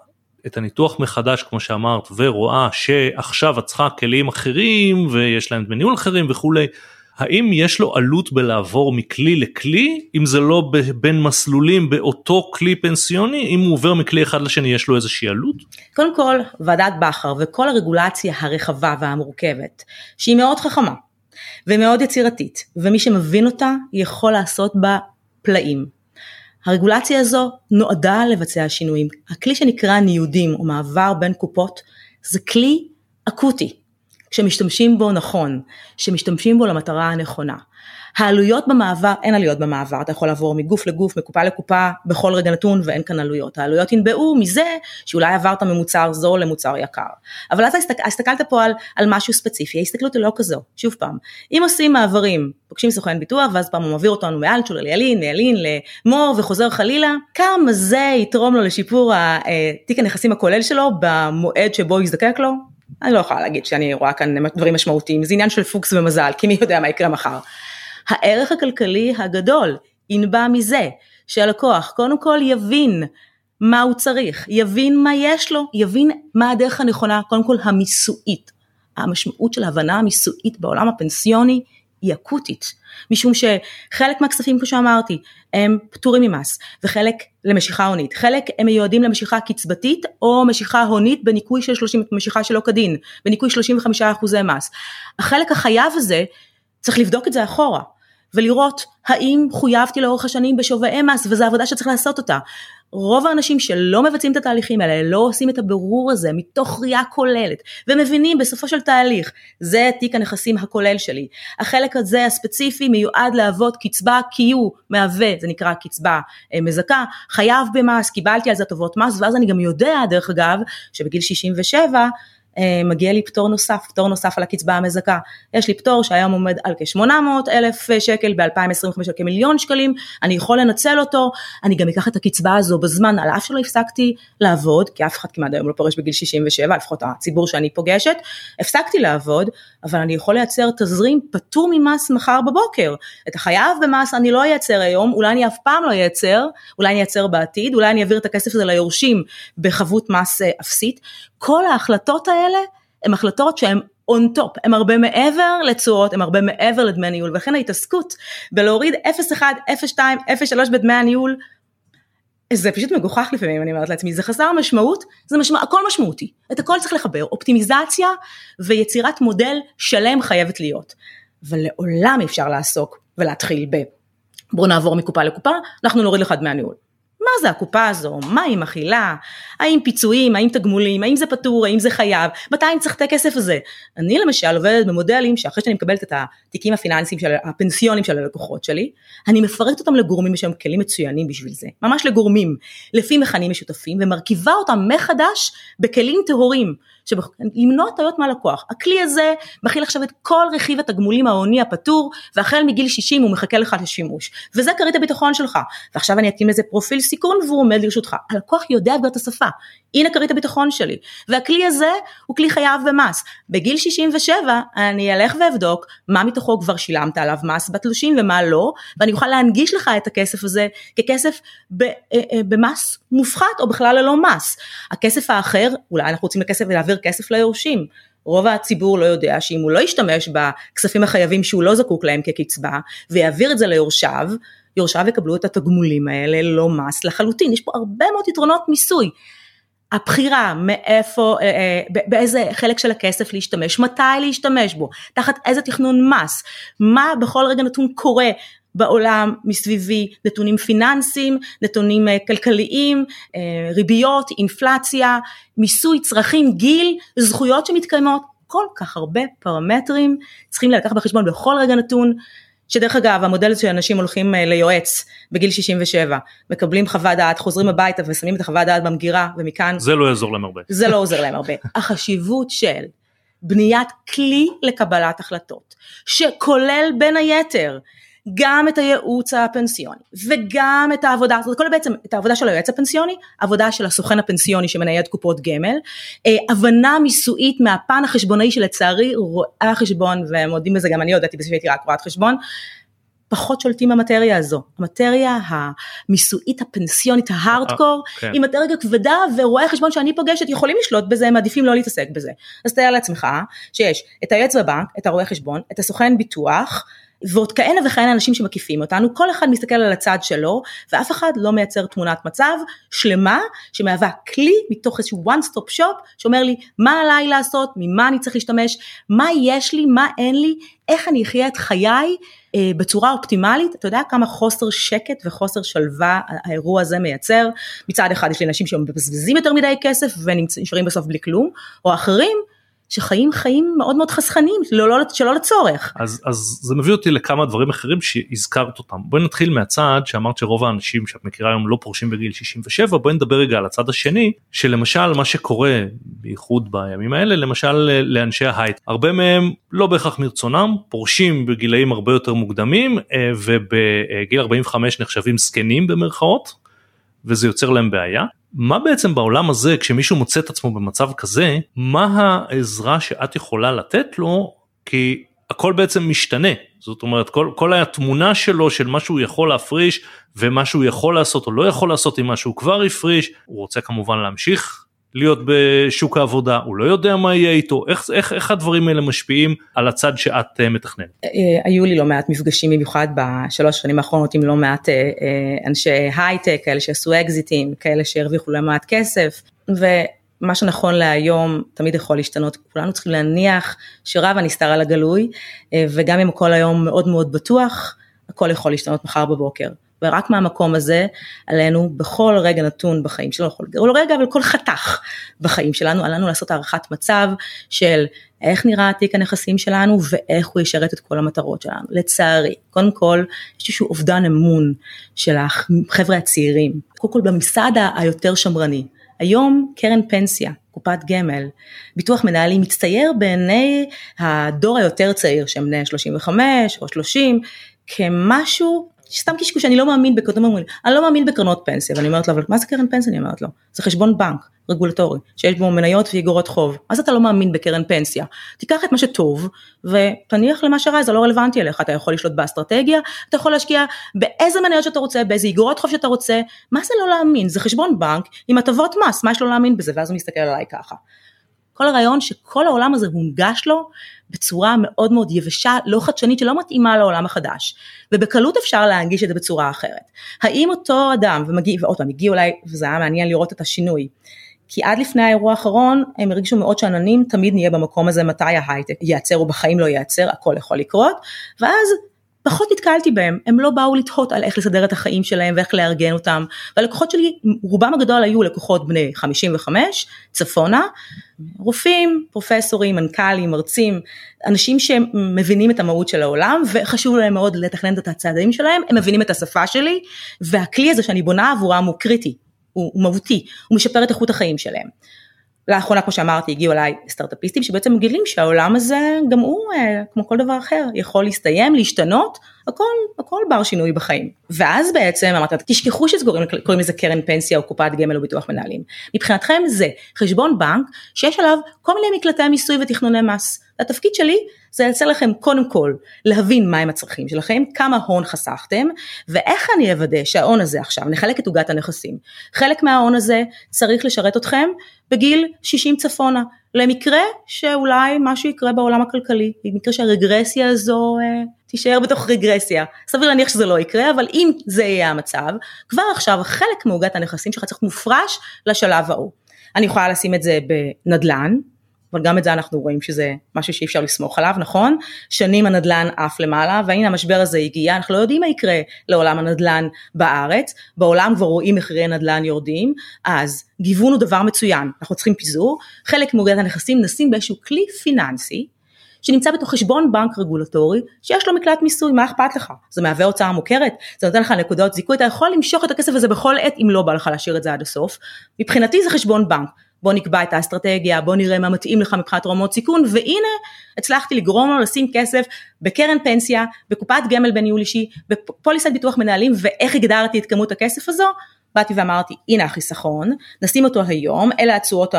את הניתוח מחדש כמו שאמרת ורואה שעכשיו את צריכה כלים אחרים ויש להם דמי ניהול אחרים וכולי האם יש לו עלות בלעבור מכלי לכלי אם זה לא בין מסלולים באותו כלי פנסיוני אם הוא עובר מכלי אחד לשני יש לו איזושהי עלות? קודם כל ועדת בכר וכל הרגולציה הרחבה והמורכבת שהיא מאוד חכמה ומאוד יצירתית ומי שמבין אותה יכול לעשות בה פלאים. הרגולציה הזו נועדה לבצע שינויים. הכלי שנקרא ניודים או מעבר בין קופות זה כלי אקוטי. שמשתמשים בו נכון, שמשתמשים בו למטרה הנכונה. העלויות במעבר, אין עלויות במעבר, אתה יכול לעבור מגוף לגוף, מקופה לקופה, בכל רגע נתון ואין כאן עלויות. העלויות ינבעו מזה שאולי עברת ממוצר זול למוצר יקר. אבל אז הסתכל, הסתכלת פה על, על משהו ספציפי, ההסתכלות היא לא כזו. שוב פעם, אם עושים מעברים, פוגשים סוכן ביטוח ואז פעם הוא מעביר אותנו מאלצ'ו לילין, מאלין למור וחוזר חלילה, כמה זה יתרום לו לשיפור אה, תיק הנכסים הכולל שלו במועד שבו יזדקק לו? אני לא יכולה להגיד שאני רואה כאן דברים משמעותיים, זה עניין של פוקס ומזל, כי מי יודע מה יקרה מחר. הערך הכלכלי הגדול ינבע מזה שהלקוח קודם כל יבין מה הוא צריך, יבין מה יש לו, יבין מה הדרך הנכונה, קודם כל המיסויית. המשמעות של ההבנה המיסויית בעולם הפנסיוני היא אקוטית, משום שחלק מהכספים כמו שאמרתי הם פטורים ממס וחלק למשיכה הונית, חלק הם מיועדים למשיכה קצבתית או משיכה הונית בניכוי של 30, משיכה שלא כדין, בניכוי 35 אחוזי מס. החלק החייב הזה צריך לבדוק את זה אחורה ולראות האם חויבתי לאורך השנים בשוויי מס וזו עבודה שצריך לעשות אותה. רוב האנשים שלא מבצעים את התהליכים האלה, לא עושים את הבירור הזה מתוך ראייה כוללת, ומבינים בסופו של תהליך, זה תיק הנכסים הכולל שלי. החלק הזה הספציפי מיועד להוות קצבה כי הוא מהווה, זה נקרא קצבה אה, מזכה, חייב במס, קיבלתי על זה טובות מס, ואז אני גם יודע, דרך אגב, שבגיל 67 אה, מגיע לי פטור נוסף, פטור נוסף על הקצבה המזכה. יש לי פטור שהיום עומד על כ-800 אלף שקל, ב-2025 על כמיליון שקלים, אני יכול לנצל אותו, אני גם אקח את הקצבה הזו בזמן, על אף שלא הפסקתי לעבוד, כי אף אחד כמעט היום לא פורש בגיל 67, לפחות הציבור שאני פוגשת, הפסקתי לעבוד, אבל אני יכול לייצר תזרים פטור ממס מחר בבוקר. את החייב במס אני לא אייצר היום, אולי אני אף פעם לא אייצר, אולי אני אייצר בעתיד, אולי אני אעביר את הכסף הזה ליורשים בחבות מס אה, אפסית. כל ההחלטות האלה הן החלטות שהן on top, הן הרבה מעבר לתשואות, הן הרבה מעבר לדמי ניהול, ולכן ההתעסקות בלהוריד 0.1, 0.2, 0.3 בדמי הניהול, זה פשוט מגוחך לפעמים, אני אומרת לעצמי, זה חסר משמעות, זה משמע, הכל משמעותי, את הכל צריך לחבר, אופטימיזציה ויצירת מודל שלם חייבת להיות, ולעולם אפשר לעסוק ולהתחיל ב... בואו נעבור מקופה לקופה, אנחנו נוריד לך דמי הניהול. מה זה הקופה הזו, מה היא מכילה, האם פיצויים, האם תגמולים, האם זה פטור, האם זה חייב, מתי אני צריך את הכסף הזה. אני למשל עובדת במודלים שאחרי שאני מקבלת את התיקים הפיננסיים, של, הפנסיונים של הלקוחות שלי, אני מפרקת אותם לגורמים, יש היום כלים מצוינים בשביל זה, ממש לגורמים, לפי מכנים משותפים, ומרכיבה אותם מחדש בכלים טהורים. למנוע טעויות מהלקוח. הכלי הזה מכיל עכשיו את כל רכיב התגמולים ההוני הפטור, והחל מגיל 60 הוא מחכה לך לשימוש. וזה כרית הביטחון שלך. ועכשיו אני אקים לזה פרופיל סיכון והוא עומד לרשותך. הלקוח יודע כבר את השפה. הנה כרית הביטחון שלי. והכלי הזה הוא כלי חייב במס. בגיל 67 אני אלך ואבדוק מה מתוכו כבר שילמת עליו מס בתלושים ומה לא, ואני אוכל להנגיש לך את הכסף הזה ככסף אה, אה, במס מופחת או בכלל ללא מס. הכסף האחר, אולי אנחנו רוצים לכסף ולהעביר כסף ליורשים. רוב הציבור לא יודע שאם הוא לא ישתמש בכספים החייבים שהוא לא זקוק להם כקצבה ויעביר את זה ליורשיו, יורשיו יקבלו את התגמולים האלה ללא מס לחלוטין, יש פה הרבה מאוד יתרונות מיסוי. הבחירה מאיפה, אה, אה, באיזה חלק של הכסף להשתמש, מתי להשתמש בו, תחת איזה תכנון מס, מה בכל רגע נתון קורה בעולם מסביבי, נתונים פיננסיים, נתונים אה, כלכליים, ריביות, אינפלציה, מיסוי, צרכים, גיל, זכויות שמתקיימות, כל כך הרבה פרמטרים צריכים לקחת בחשבון בכל רגע נתון שדרך אגב המודל של אנשים הולכים אה, ליועץ בגיל 67 מקבלים חוות דעת חוזרים הביתה ושמים את החוות דעת במגירה ומכאן זה לא יעזור להם הרבה. זה לא עוזר להם הרבה. החשיבות של בניית כלי לקבלת החלטות שכולל בין היתר גם את הייעוץ הפנסיוני וגם את העבודה, זאת אומרת בעצם את העבודה של היועץ הפנסיוני, עבודה של הסוכן הפנסיוני שמנייד קופות גמל, אה, הבנה מיסויית מהפן החשבונאי שלצערי רואי החשבון והם מודים בזה גם אני הודעתי בזה שהייתי רק רואת חשבון פחות שולטים במטריה הזו. המטריה המיסויית הפנסיונית ההארדקור אה, כן. היא מטריה כבדה ורואי חשבון שאני פוגשת יכולים לשלוט בזה, הם מעדיפים לא להתעסק בזה. אז תאר לעצמך שיש את היועץ בבנק, את הרואה חשבון, את הסוכן ביטוח, ועוד כהנה וכהנה אנשים שמקיפים אותנו, כל אחד מסתכל על הצד שלו, ואף אחד לא מייצר תמונת מצב שלמה, שמהווה כלי מתוך איזשהו one stop shop, שאומר לי מה עליי לעשות, ממה אני צריך להשתמש, מה יש לי, מה אין לי, איך אני אחיה את חיי אה, בצורה אופטימלית, אתה יודע כמה חוסר שקט וחוסר שלווה האירוע הזה מייצר, מצד אחד יש לי אנשים שמבזבזים יותר מדי כסף ונשארים בסוף בלי כלום, או אחרים שחיים חיים מאוד מאוד חסכנים, לא, לא, שלא לצורך. אז, אז זה מביא אותי לכמה דברים אחרים שהזכרת אותם. בואי נתחיל מהצד שאמרת שרוב האנשים שאת מכירה היום לא פורשים בגיל 67, בואי נדבר רגע על הצד השני, שלמשל מה שקורה, בייחוד בימים האלה, למשל לאנשי ההייט, הרבה מהם לא בהכרח מרצונם, פורשים בגילאים הרבה יותר מוקדמים אה, ובגיל 45 נחשבים זקנים במרכאות, וזה יוצר להם בעיה. מה בעצם בעולם הזה כשמישהו מוצא את עצמו במצב כזה מה העזרה שאת יכולה לתת לו כי הכל בעצם משתנה. זאת אומרת כל, כל התמונה שלו של מה שהוא יכול להפריש ומה שהוא יכול לעשות או לא יכול לעשות עם מה שהוא כבר הפריש הוא רוצה כמובן להמשיך להיות בשוק העבודה, הוא לא יודע מה יהיה איתו, איך, איך, איך הדברים האלה משפיעים על הצד שאת uh, מתכננת? אה, היו לי לא מעט מפגשים במיוחד בשלוש שנים האחרונות עם לא מעט אנשי הייטק, כאלה שעשו אקזיטים, כאלה שהרוויחו לא מעט כסף, ומה שנכון להיום תמיד יכול להשתנות, כולנו צריכים להניח שרב הנסתר על הגלוי, וגם אם הכל היום מאוד מאוד בטוח, הכל יכול להשתנות מחר בבוקר. ורק מהמקום הזה עלינו בכל רגע נתון בחיים שלנו, כל רגע אבל כל חתך בחיים שלנו, עלינו לעשות הערכת מצב של איך נראה תיק הנכסים שלנו ואיך הוא ישרת את כל המטרות שלנו. לצערי, קודם כל יש איזשהו אובדן אמון של החבר'ה הצעירים, קודם כל בממסד היותר שמרני. היום קרן פנסיה, קופת גמל, ביטוח מנהלים מצטייר בעיני הדור היותר צעיר שהם בני 35 או 30 כמשהו סתם קשקוש, אני לא מאמין בקרנות, אומרים, אני לא מאמין בקרנות פנסיה, ואני אומרת לו, אבל מה זה קרן פנסיה? אני אומרת לו, זה חשבון בנק רגולטורי, שיש בו מניות ואיגרות חוב, אז אתה לא מאמין בקרן פנסיה, תיקח את מה שטוב, ותניח למה שרע, זה לא רלוונטי אליך, אתה יכול לשלוט באסטרטגיה, אתה יכול להשקיע באיזה מניות שאתה רוצה, באיזה איגרות חוב שאתה רוצה, מה זה לא להאמין? זה חשבון בנק עם הטבות מס, מה יש לו להאמין בזה? ואז הוא מסתכל עליי ככה. כל הרעיון שכל העולם הזה הונגש לו בצורה מאוד מאוד יבשה, לא חדשנית, שלא מתאימה לעולם החדש. ובקלות אפשר להנגיש את זה בצורה אחרת. האם אותו אדם, ומגיע, ועוד פעם, הגיע אולי, וזה היה מעניין לראות את השינוי, כי עד לפני האירוע האחרון הם הרגישו מאוד שעננים, תמיד נהיה במקום הזה מתי ההייטק ייעצר או בחיים לא ייעצר, הכל יכול לקרות, ואז פחות נתקלתי בהם, הם לא באו לתהות על איך לסדר את החיים שלהם ואיך לארגן אותם, והלקוחות שלי, רובם הגדול היו לקוחות בני 55, צפונה, רופאים, פרופסורים, מנכ"לים, מרצים, אנשים שמבינים את המהות של העולם וחשוב להם מאוד לתכנן את הצעדים שלהם, הם מבינים את השפה שלי, והכלי הזה שאני בונה עבורם הוא קריטי, הוא, הוא מהותי, הוא משפר את איכות החיים שלהם. לאחרונה כמו שאמרתי הגיעו אליי סטארטאפיסטים שבעצם מגלים שהעולם הזה גם הוא אה, כמו כל דבר אחר יכול להסתיים להשתנות הכל הכל בר שינוי בחיים. ואז בעצם אמרתי תשכחו שקוראים לזה קרן פנסיה או קופת גמל או ביטוח מנהלים. מבחינתכם זה חשבון בנק שיש עליו כל מיני מקלטי מיסוי ותכנוני מס התפקיד שלי זה לייצר לכם קודם כל להבין מהם הצרכים שלכם, כמה הון חסכתם ואיך אני אוודא שההון הזה עכשיו, נחלק את עוגת הנכסים, חלק מההון הזה צריך לשרת אתכם בגיל 60 צפונה, למקרה שאולי משהו יקרה בעולם הכלכלי, במקרה שהרגרסיה הזו אה, תישאר בתוך רגרסיה, סביר להניח שזה לא יקרה, אבל אם זה יהיה המצב, כבר עכשיו חלק מעוגת הנכסים שלך צריך מופרש לשלב ההוא. אני יכולה לשים את זה בנדל"ן, אבל גם את זה אנחנו רואים שזה משהו שאי אפשר לסמוך עליו, נכון? שנים הנדל"ן עף למעלה, והנה המשבר הזה הגיע, אנחנו לא יודעים מה יקרה לעולם הנדל"ן בארץ, בעולם כבר רואים מחירי נדל"ן יורדים, אז גיוון הוא דבר מצוין, אנחנו צריכים פיזור, חלק מאוגדת הנכסים נשים באיזשהו כלי פיננסי, שנמצא בתוך חשבון בנק רגולטורי שיש לו מקלט מיסוי, מה אכפת לך? זה מהווה הוצאה מוכרת, זה נותן לך נקודות זיכוי, אתה יכול למשוך את הכסף הזה בכל עת אם לא בא לך להשאיר את זה עד הסוף. מבחינתי זה חשבון בנק, בוא נקבע את האסטרטגיה, בוא נראה מה מתאים לך מבחינת רמות סיכון, והנה הצלחתי לגרום לו לשים כסף בקרן פנסיה, בקופת גמל בניהול אישי, בפוליסת ביטוח מנהלים, ואיך הגדרתי את כמות הכסף הזו? באתי ואמרתי, הנה החיסכון, נשים אותו היום, אלה התשואות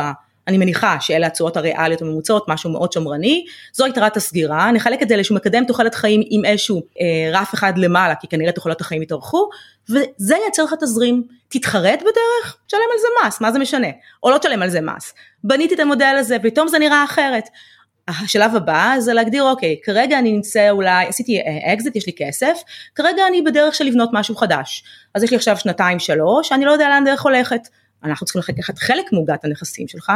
אני מניחה שאלה התשואות הריאליות הממוצעות, משהו מאוד שמרני, זו יתרת הסגירה, נחלק את זה לאיזשהו מקדם תוחלת חיים עם איזשהו אה, רף אחד למעלה, כי כנראה תוחלת החיים יתארכו, וזה ייצר לך תזרים, תתחרט בדרך, תשלם על זה מס, מה זה משנה, או לא תשלם על זה מס, בניתי את המודל הזה, פתאום זה נראה אחרת. השלב הבא זה להגדיר אוקיי כרגע אני נמצא אולי עשיתי אקזיט יש לי כסף. כרגע אני בדרך של לבנות משהו חדש. אז יש לי עכשיו שנתיים שלוש אני לא יודע לאן דרך הולכת אנחנו צריכים לקחת חלק מעוגת הנכסים שלך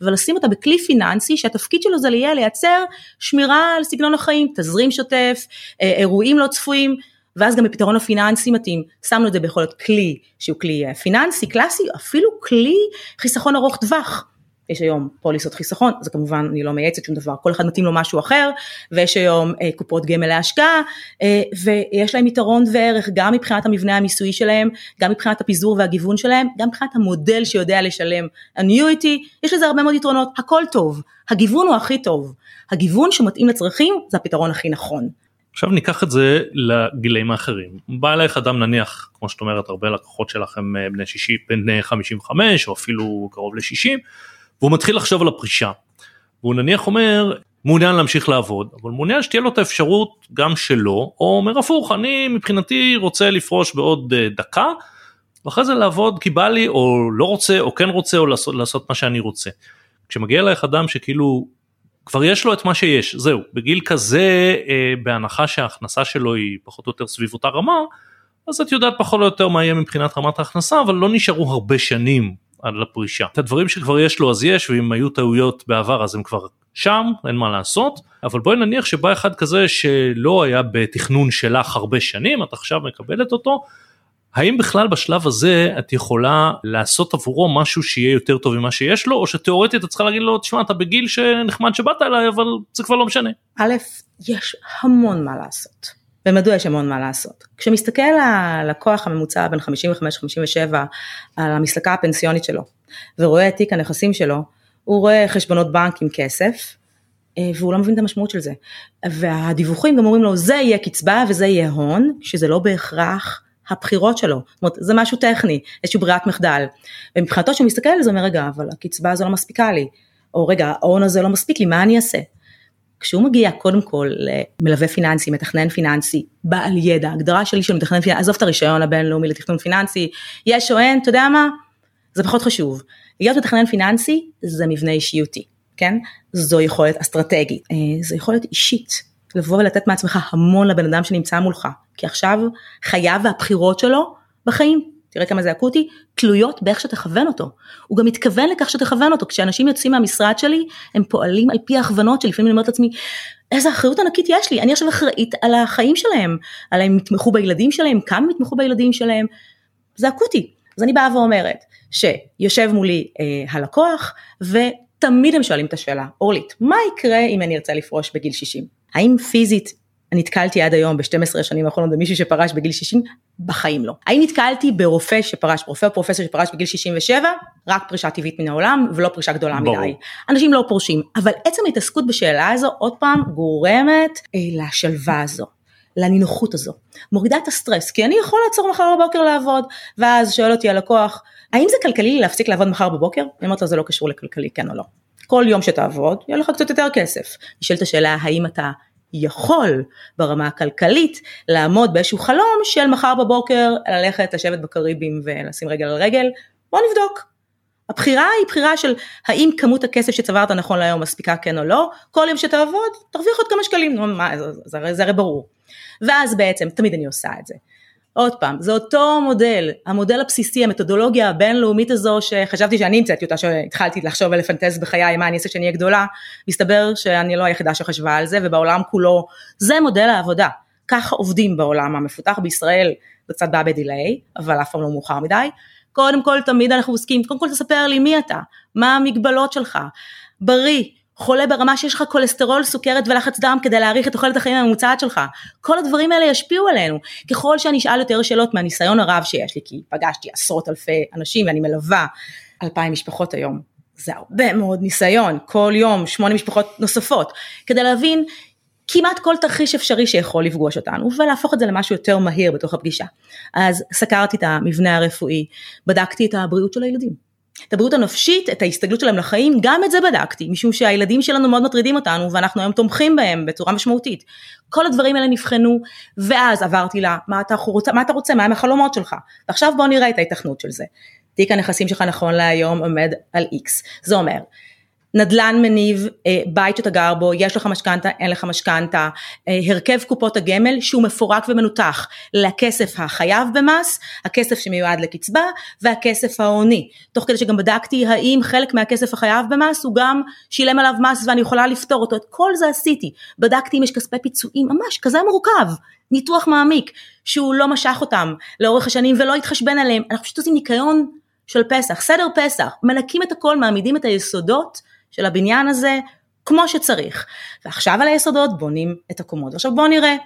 ולשים אותה בכלי פיננסי שהתפקיד שלו זה יהיה לייצר שמירה על סגנון החיים, תזרים שוטף, אה, אירועים לא צפויים ואז גם בפתרון הפיננסי מתאים, שמנו את זה ביכול להיות כלי שהוא כלי אה, פיננסי קלאסי, אפילו כלי חיסכון ארוך טווח. יש היום פוליסות חיסכון, זה כמובן אני לא מייעצת שום דבר, כל אחד מתאים לו משהו אחר, ויש היום אה, קופות גמל להשקעה, אה, ויש להם יתרון וערך גם מבחינת המבנה המיסויי שלהם, גם מבחינת הפיזור והגיוון שלהם, גם מבחינת המודל שיודע לשלם annuity, יש לזה הרבה מאוד יתרונות, הכל טוב, הגיוון הוא הכי טוב, הגיוון שמתאים לצרכים זה הפתרון הכי נכון. עכשיו ניקח את זה לגילאים האחרים. בא אליך אדם נניח, כמו שאת אומרת, הרבה לקוחות שלכם אה, בני 60, בני 55 או אפילו קרוב ל-60, והוא מתחיל לחשוב על הפרישה. והוא נניח אומר מעוניין להמשיך לעבוד אבל מעוניין שתהיה לו את האפשרות גם שלו או אומר הפוך אני מבחינתי רוצה לפרוש בעוד אה, דקה ואחרי זה לעבוד כי בא לי או לא רוצה או כן רוצה או לעשות, לעשות מה שאני רוצה. כשמגיע אלייך אדם שכאילו כבר יש לו את מה שיש זהו בגיל כזה אה, בהנחה שההכנסה שלו היא פחות או יותר סביב אותה רמה אז את יודעת פחות או יותר מה יהיה מבחינת רמת ההכנסה אבל לא נשארו הרבה שנים על הפרישה. את הדברים שכבר יש לו אז יש ואם היו טעויות בעבר אז הם כבר שם אין מה לעשות אבל בואי נניח שבא אחד כזה שלא היה בתכנון שלך הרבה שנים את עכשיו מקבלת אותו האם בכלל בשלב הזה את יכולה לעשות עבורו משהו שיהיה יותר טוב ממה שיש לו או שתאורטית את צריכה להגיד לו תשמע אתה בגיל שנחמד שבאת אליי אבל זה כבר לא משנה. א' יש המון מה לעשות. ומדוע יש המון מה לעשות. כשמסתכל הלקוח הממוצע בין 55-57 על המסלקה הפנסיונית שלו ורואה את תיק הנכסים שלו, הוא רואה חשבונות בנק עם כסף אה, והוא לא מבין את המשמעות של זה. והדיווחים גם אומרים לו זה יהיה קצבה וזה יהיה הון, שזה לא בהכרח הבחירות שלו, זאת אומרת זה משהו טכני, איזושהי ברירת מחדל. ומבחינתו שהוא מסתכל על זה, אומר רגע אבל הקצבה הזו לא מספיקה לי, או רגע ההון הזה לא מספיק לי, מה אני אעשה? כשהוא מגיע קודם כל למלווה פיננסי, מתכנן פיננסי, בעל ידע, הגדרה שלי של מתכנן פיננסי, עזוב את הרישיון הבינלאומי לתכנון פיננסי, יש או אין, אתה יודע מה? זה פחות חשוב. להיות מתכנן פיננסי זה מבנה אישיותי, כן? זו יכולת אסטרטגית, אה, זו יכולת אישית, לבוא ולתת מעצמך המון לבן אדם שנמצא מולך, כי עכשיו חייו והבחירות שלו בחיים תראה כמה זה אקוטי, תלויות באיך שתכוון אותו. הוא גם מתכוון לכך שתכוון אותו. כשאנשים יוצאים מהמשרד שלי, הם פועלים על פי ההכוונות שלפעמים אני אומרת לעצמי, איזה אחריות ענקית יש לי, אני עכשיו אחראית על החיים שלהם, על הם יתמכו בילדים שלהם, כמה הם יתמכו בילדים שלהם, זה אקוטי. אז אני באה ואומרת, שיושב מולי אה, הלקוח, ותמיד הם שואלים את השאלה, אורלית, מה יקרה אם אני ארצה לפרוש בגיל 60? האם פיזית נתקלתי עד היום ב-12 השנים האחרונות במישהו שפרש בגיל 60? בחיים לא. האם נתקלתי ברופא שפרש, רופא או פרופסור שפרש בגיל 67? רק פרישה טבעית מן העולם ולא פרישה גדולה ברור. מדי. אנשים לא פורשים, אבל עצם ההתעסקות בשאלה הזו עוד פעם גורמת אה, לשלווה הזו. לנינוחות הזו, מורידה את הסטרס, כי אני יכול לעצור מחר בבוקר לעבוד, ואז שואל אותי הלקוח, האם זה כלכלי לי להפסיק לעבוד מחר בבוקר? אני אומרת לו זה לא קשור לכלכלי, כן או לא. כל יום שתעבוד, יהיה לך קצת יותר כסף. נשאלת השאלה האם אתה יכול ברמה הכלכלית לעמוד באיזשהו חלום של מחר בבוקר ללכת לשבת בקריבים ולשים רגל על רגל, בוא נבדוק. הבחירה היא בחירה של האם כמות הכסף שצברת נכון להיום מספיקה כן או לא, כל יום שתעבוד תרוויח עוד כמה שקלים, נו, מה, זה, זה, זה הרי ברור. ואז בעצם תמיד אני עושה את זה. עוד פעם, זה אותו מודל, המודל הבסיסי, המתודולוגיה הבינלאומית הזו שחשבתי שאני המצאתי אותה, שהתחלתי לחשוב ולפנטז בחיי מה אני אעשה כשאני אהיה גדולה, מסתבר שאני לא היחידה שחשבה על זה ובעולם כולו, זה מודל העבודה, ככה עובדים בעולם המפותח בישראל, זה קצת בא בדיליי, אבל אף פעם לא מאוחר מדי, קודם כל תמיד אנחנו עוסקים, קודם כל תספר לי מי אתה, מה המגבלות שלך, בריא, חולה ברמה שיש לך כולסטרול, סוכרת ולחץ דם כדי להאריך את תוחלת החיים הממוצעת שלך. כל הדברים האלה ישפיעו עלינו. ככל שאני אשאל יותר שאלות מהניסיון הרב שיש לי, כי פגשתי עשרות אלפי אנשים ואני מלווה אלפיים משפחות היום. זה הרבה מאוד ניסיון, כל יום שמונה משפחות נוספות, כדי להבין כמעט כל תרחיש אפשרי שיכול לפגוש אותנו ולהפוך את זה למשהו יותר מהיר בתוך הפגישה. אז סקרתי את המבנה הרפואי, בדקתי את הבריאות של הילדים. את הבריאות הנפשית, את ההסתגלות שלהם לחיים, גם את זה בדקתי, משום שהילדים שלנו מאוד מטרידים אותנו ואנחנו היום תומכים בהם בצורה משמעותית. כל הדברים האלה נבחנו, ואז עברתי לה, מה אתה רוצה, מה אתה רוצה, מה הם החלומות שלך, ועכשיו בוא נראה את ההיתכנות של זה. תיק הנכסים שלך נכון להיום עומד על X, זה אומר, נדל"ן מניב, אה, בית שאתה גר בו, יש לך משכנתה, אין לך משכנתה, אה, הרכב קופות הגמל שהוא מפורק ומנותח לכסף החייב במס, הכסף שמיועד לקצבה והכסף ההוני. תוך כדי שגם בדקתי האם חלק מהכסף החייב במס הוא גם שילם עליו מס ואני יכולה לפתור אותו, את כל זה עשיתי. בדקתי אם יש כספי פיצויים, ממש כזה מורכב, ניתוח מעמיק, שהוא לא משך אותם לאורך השנים ולא התחשבן עליהם, אנחנו פשוט עושים ניקיון של פסח, סדר פסח, מנקים את הכל, מעמידים את היסודות של הבניין הזה כמו שצריך. ועכשיו על היסודות בונים את הקומות. עכשיו בואו נראה,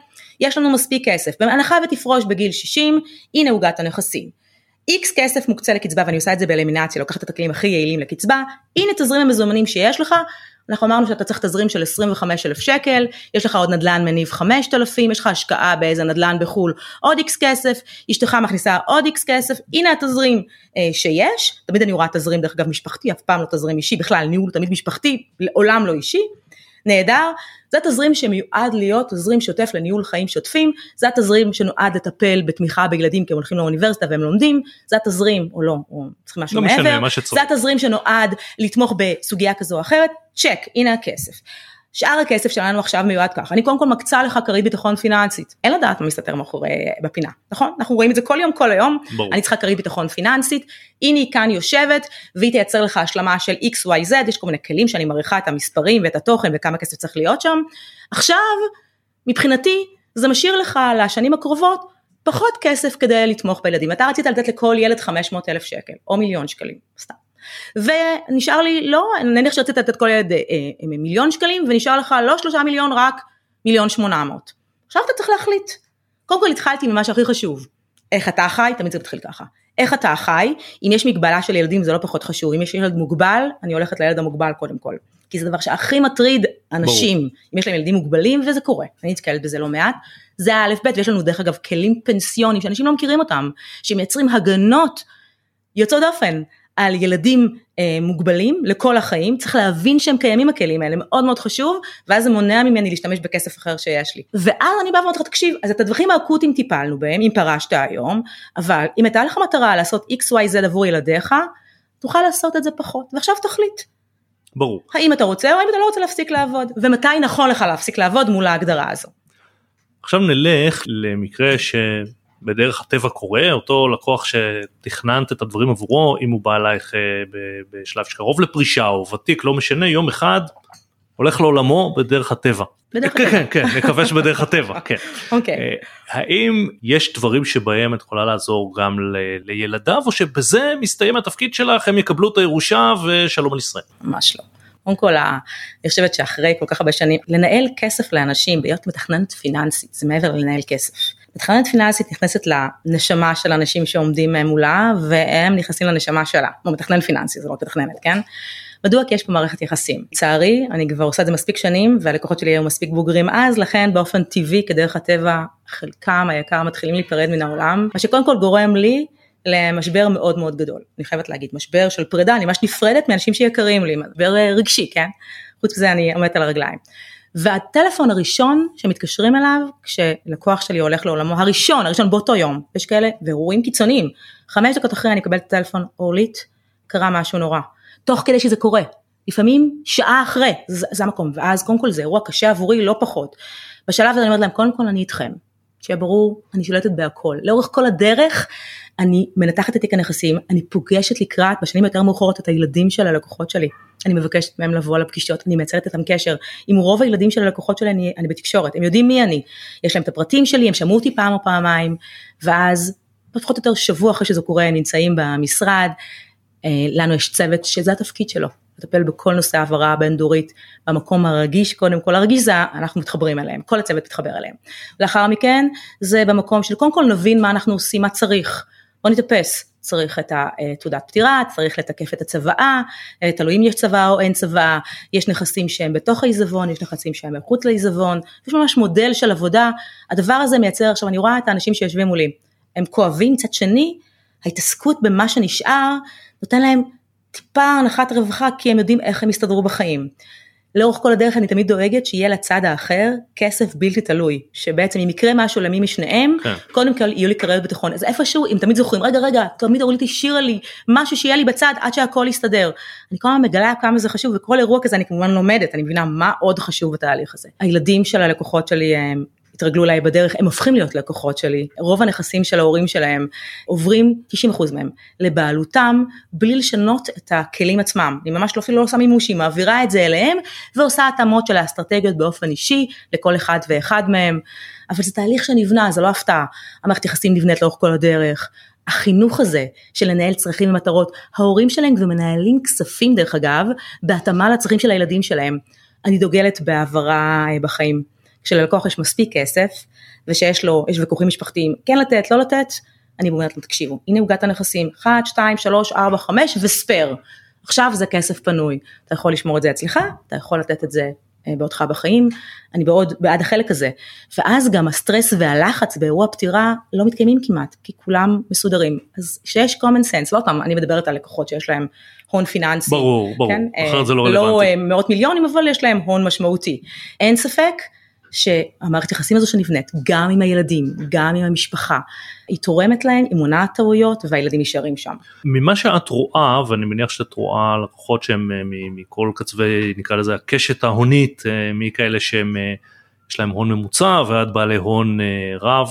יש לנו מספיק כסף, בהנחה ותפרוש בגיל 60, הנה עוגת הנכסים. איקס כסף מוקצה לקצבה ואני עושה את זה באלימינציה, לוקחת את הכלים הכי יעילים לקצבה, הנה תזרים המזומנים שיש לך, אנחנו אמרנו שאתה צריך תזרים של 25 אלף שקל, יש לך עוד נדל"ן מניב 5,000, יש לך השקעה באיזה נדל"ן בחו"ל עוד איקס כסף, אשתך מכניסה עוד איקס כסף, הנה התזרים אה, שיש, תמיד אני רואה תזרים דרך אגב משפחתי, אף פעם לא תזרים אישי, בכלל ניהול תמיד משפחתי, לעולם לא אישי, נהדר, זה תזרים שמיועד להיות תזרים שוטף לניהול חיים שוטפים, זה התזרים שנועד לטפל בתמיכה בילדים כי הם הולכים לאוניברסיטה והם לומדים, זה התזרים, או לא, או צריכים משהו לא מעבר, משנה, זה התזרים שנועד לתמוך בסוגיה כזו או אחרת, צ'ק, הנה הכסף. שאר הכסף שלנו עכשיו מיועד ככה, אני קודם כל מקצה לך כרית ביטחון פיננסית, אין לדעת מה מסתתר מאחורי בפינה, נכון? אנחנו רואים את זה כל יום כל היום, ברור. אני צריכה כרית ביטחון פיננסית, הנה היא כאן יושבת והיא תייצר לך השלמה של XYZ, יש כל מיני כלים שאני מעריכה את המספרים ואת התוכן וכמה כסף צריך להיות שם, עכשיו מבחינתי זה משאיר לך לשנים הקרובות פחות כסף כדי לתמוך בילדים, אתה רצית לתת לכל ילד 500 אלף שקל או מיליון שקלים, סתם. ונשאר לי לא, נניח שרצית לתת כל ילד אה, אה, מיליון שקלים ונשאר לך לא שלושה מיליון רק מיליון שמונה מאות. עכשיו אתה צריך להחליט. קודם כל התחלתי ממה שהכי חשוב, איך אתה חי, תמיד זה מתחיל ככה. איך אתה חי, אם יש מגבלה של ילדים זה לא פחות חשוב, אם יש ילד מוגבל, אני הולכת לילד המוגבל קודם כל. כי זה דבר שהכי מטריד אנשים, ברור. אם יש להם ילדים מוגבלים, וזה קורה, אני נתקלת בזה לא מעט, זה האלף בית, ויש לנו דרך אגב כלים פנסיונים שאנשים לא מכירים אותם, שמייצרים הגנות יוצאות דופן על ילדים אה, מוגבלים לכל החיים, צריך להבין שהם קיימים הכלים האלה, מאוד מאוד חשוב, ואז זה מונע ממני להשתמש בכסף אחר שיש לי. ואז אני באה ואומרת לך, תקשיב, אז את הדברים האקוטיים טיפלנו בהם, אם פרשת היום, אבל אם הייתה לך מטרה לעשות XYZ עבור ילדיך, תוכל לעשות את זה פחות, ועכשיו תחליט. ברור. האם אתה רוצה או האם אתה לא רוצה להפסיק לעבוד, ומתי נכון לך להפסיק לעבוד מול ההגדרה הזו. עכשיו נלך למקרה ש... בדרך הטבע קורה, אותו לקוח שתכננת את הדברים עבורו, אם הוא בא אלייך אה, בשלב שקרוב לפרישה או ותיק, לא משנה, יום אחד הולך לעולמו בדרך הטבע. בדרך כן, כן, כן, נקווה שבדרך הטבע, כן. אוקיי. אה, האם יש דברים שבהם את יכולה לעזור גם לילדיו, או שבזה מסתיים התפקיד שלך, הם יקבלו את הירושה ושלום על ישראל? ממש לא. קודם כל, אני חושבת שאחרי כל כך הרבה שנים, לנהל כסף לאנשים, להיות מתכננת פיננסית, זה מעבר ללנהל כסף. מתכננת פיננסית נכנסת לנשמה של אנשים שעומדים מולה, והם נכנסים לנשמה שלה, כמו מתכנן פיננסי, זה לא מתכננת, כן? מדוע? כי יש פה מערכת יחסים. לצערי, אני כבר עושה את זה מספיק שנים, והלקוחות שלי היו מספיק בוגרים אז, לכן באופן טבעי, כדרך הטבע, חלקם היקר מתחילים להיפרד מן העולם, מה שקודם כל גורם לי למשבר מאוד מאוד גדול. אני חייבת להגיד, משבר של פרידה, אני ממש נפרדת מאנשים שיקרים לי, משבר אה, רגשי, כן? חוץ מזה אני עומדת על הרגליים. והטלפון הראשון שמתקשרים אליו כשלקוח שלי הולך לעולמו, הראשון, הראשון באותו יום, יש כאלה ואירועים קיצוניים, חמש דקות אחרי אני אקבל את הטלפון, אורלית, קרה משהו נורא, תוך כדי שזה קורה, לפעמים שעה אחרי, זה, זה המקום, ואז קודם כל זה אירוע קשה עבורי לא פחות. בשלב הזה אני אומרת להם, קודם כל אני איתכם, שיהיה ברור, אני שולטת בהכל, לאורך כל הדרך אני מנתחת את תיק הנכסים, אני פוגשת לקראת בשנים יותר מאוחרות את הילדים של הלקוחות שלי, אני מבקשת מהם לבוא לפגישות, אני מייצרת איתם קשר, עם רוב הילדים של הלקוחות שלי אני, אני בתקשורת, הם יודעים מי אני, יש להם את הפרטים שלי, הם שמעו אותי פעם או פעמיים, ואז פחות או יותר שבוע אחרי שזה קורה הם נמצאים במשרד, אה, לנו יש צוות שזה התפקיד שלו, לטפל בכל נושא העברה הבין-דורית במקום הרגיש, קודם כל הרגיש זה אנחנו מתחברים אליהם, כל הצוות מתחבר אליהם. לאחר מכן זה במקום של קודם כל נבין מה אנחנו עושים, מה צריך, בוא נתאפס, צריך את התעודת פטירה, צריך לתקף את הצוואה, אה, תלוי אם יש צוואה או אין צוואה, יש נכסים שהם בתוך העיזבון, יש נכסים שהם מחוץ לעיזבון, יש ממש מודל של עבודה, הדבר הזה מייצר, עכשיו אני רואה את האנשים שיושבים מולי, הם כואבים, מצד שני, ההתעסקות במה שנשאר נותן להם טיפה הנחת רווחה כי הם יודעים איך הם יסתדרו בחיים. לאורך כל הדרך אני תמיד דואגת שיהיה לצד האחר כסף בלתי תלוי, שבעצם אם יקרה משהו למי משניהם, כן. קודם כל יהיו לי קריירת ביטחון, אז איפשהו אם תמיד זוכרים, רגע רגע, תמיד אמרו לי תשאירה לי משהו שיהיה לי בצד עד שהכל יסתדר. אני כל הזמן מגלה כמה זה חשוב וכל אירוע כזה אני כמובן לומדת, אני מבינה מה עוד חשוב בתהליך הזה. הילדים של הלקוחות שלי הם התרגלו אליי בדרך, הם הופכים להיות לקוחות שלי, רוב הנכסים של ההורים שלהם עוברים 90% מהם לבעלותם בלי לשנות את הכלים עצמם, אני ממש לא אפילו לא עושה מימוש, היא מעבירה את זה אליהם ועושה התאמות של האסטרטגיות באופן אישי לכל אחד ואחד מהם, אבל זה תהליך שנבנה, זה לא הפתעה, המערכת יחסים נבנית לאורך כל הדרך, החינוך הזה של לנהל צרכים ומטרות, ההורים שלהם כבר מנהלים כספים דרך אגב, בהתאמה לצרכים של הילדים שלהם. אני דוגלת בהעברה אה, בחיים. כשללקוח יש מספיק כסף ושיש לו, יש ויכוחים משפחתיים, כן לתת, לא לתת, אני אומרת לו תקשיבו, הנה עוגת הנכסים, 1, 2, 3, 4, 5 וספייר, עכשיו זה כסף פנוי, אתה יכול לשמור את זה אצלך, אתה יכול לתת את זה אה, בעודך בחיים, אני מאוד בעד החלק הזה, ואז גם הסטרס והלחץ באירוע פטירה לא מתקיימים כמעט, כי כולם מסודרים, אז שיש common sense, לא פעם, אני מדברת על לקוחות שיש להם הון פיננסי, ברור, ברור, כן? אחרת זה לא רלוונטי, לא מאות מיליונים אבל יש להם הון משמעותי, אין ספק שהמערכת יחסים הזו שנבנית, גם עם הילדים, גם עם המשפחה, היא תורמת להם, היא מונעת טעויות והילדים נשארים שם. ממה שאת רואה, ואני מניח שאת רואה לקוחות שהם אה, מכל קצווי, נקרא לזה הקשת ההונית, אה, מכאלה שהם, אה, יש להם הון ממוצע ועד בעלי הון רב.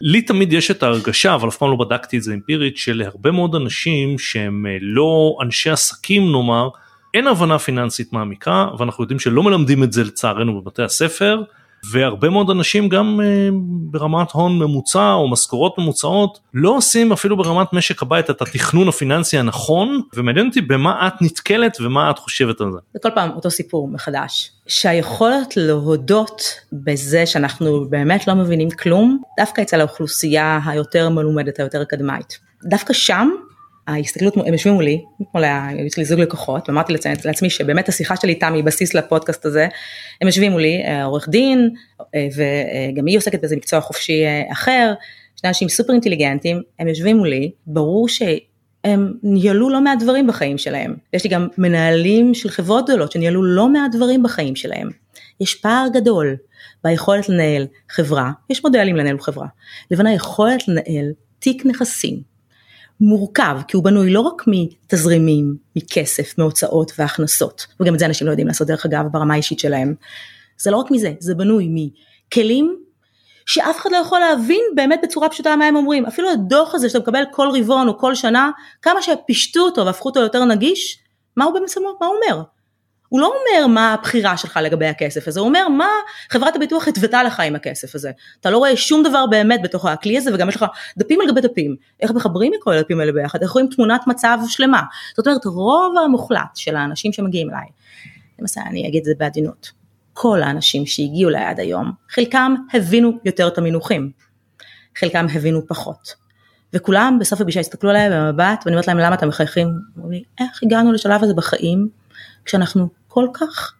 לי תמיד יש את ההרגשה, אבל אף פעם לא בדקתי את זה אמפירית, שלהרבה מאוד אנשים שהם לא אנשי עסקים נאמר, אין הבנה פיננסית מעמיקה, ואנחנו יודעים שלא מלמדים את זה לצערנו בבתי הספר. והרבה מאוד אנשים גם אה, ברמת הון ממוצע או משכורות ממוצעות לא עושים אפילו ברמת משק הבית את התכנון הפיננסי הנכון ומעניין אותי במה את נתקלת ומה את חושבת על זה. זה כל פעם אותו סיפור מחדש שהיכולת להודות בזה שאנחנו באמת לא מבינים כלום דווקא אצל האוכלוסייה היותר מלומדת היותר אקדמאית דווקא שם ההסתכלות, הם יושבים מולי, אתמול יש לי זוג לקוחות, ואמרתי לעצמי שבאמת השיחה שלי איתם היא בסיס לפודקאסט הזה, הם יושבים מולי, אה, עורך דין, אה, וגם היא עוסקת באיזה מקצוע חופשי אה, אחר, שני אנשים סופר אינטליגנטים, הם יושבים מולי, ברור שהם ניהלו לא מעט דברים בחיים שלהם, יש לי גם מנהלים של חברות גדולות שניהלו לא מעט דברים בחיים שלהם, יש פער גדול ביכולת לנהל חברה, יש מודלים לנהל חברה, לבין היכולת לנהל תיק נכסים מורכב, כי הוא בנוי לא רק מתזרימים, מכסף, מהוצאות והכנסות, וגם את זה אנשים לא יודעים לעשות דרך אגב ברמה האישית שלהם. זה לא רק מזה, זה בנוי מכלים שאף אחד לא יכול להבין באמת בצורה פשוטה מה הם אומרים. אפילו הדוח הזה שאתה מקבל כל רבעון או כל שנה, כמה שפישטו אותו והפכו אותו ליותר נגיש, מה הוא באמת מה הוא אומר? הוא לא אומר מה הבחירה שלך לגבי הכסף הזה, הוא אומר מה חברת הביטוח התוותה לך עם הכסף הזה. אתה לא רואה שום דבר באמת בתוך הכלי הזה וגם יש לך דפים על גבי דפים. איך מחברים את כל הדפים האלה ביחד? איך רואים תמונת מצב שלמה? זאת אומרת רוב המוחלט של האנשים שמגיעים אליי למעשה אני אגיד את זה בעדינות, כל האנשים שהגיעו אליי עד היום, חלקם הבינו יותר את המינוחים, חלקם הבינו פחות. וכולם בסוף הפגישה הסתכלו עליי במבט ואני אומרת להם למה אתם מחייכים? אמרו לי איך הגענו לשלב הזה בחיים כשאנחנו כל כך,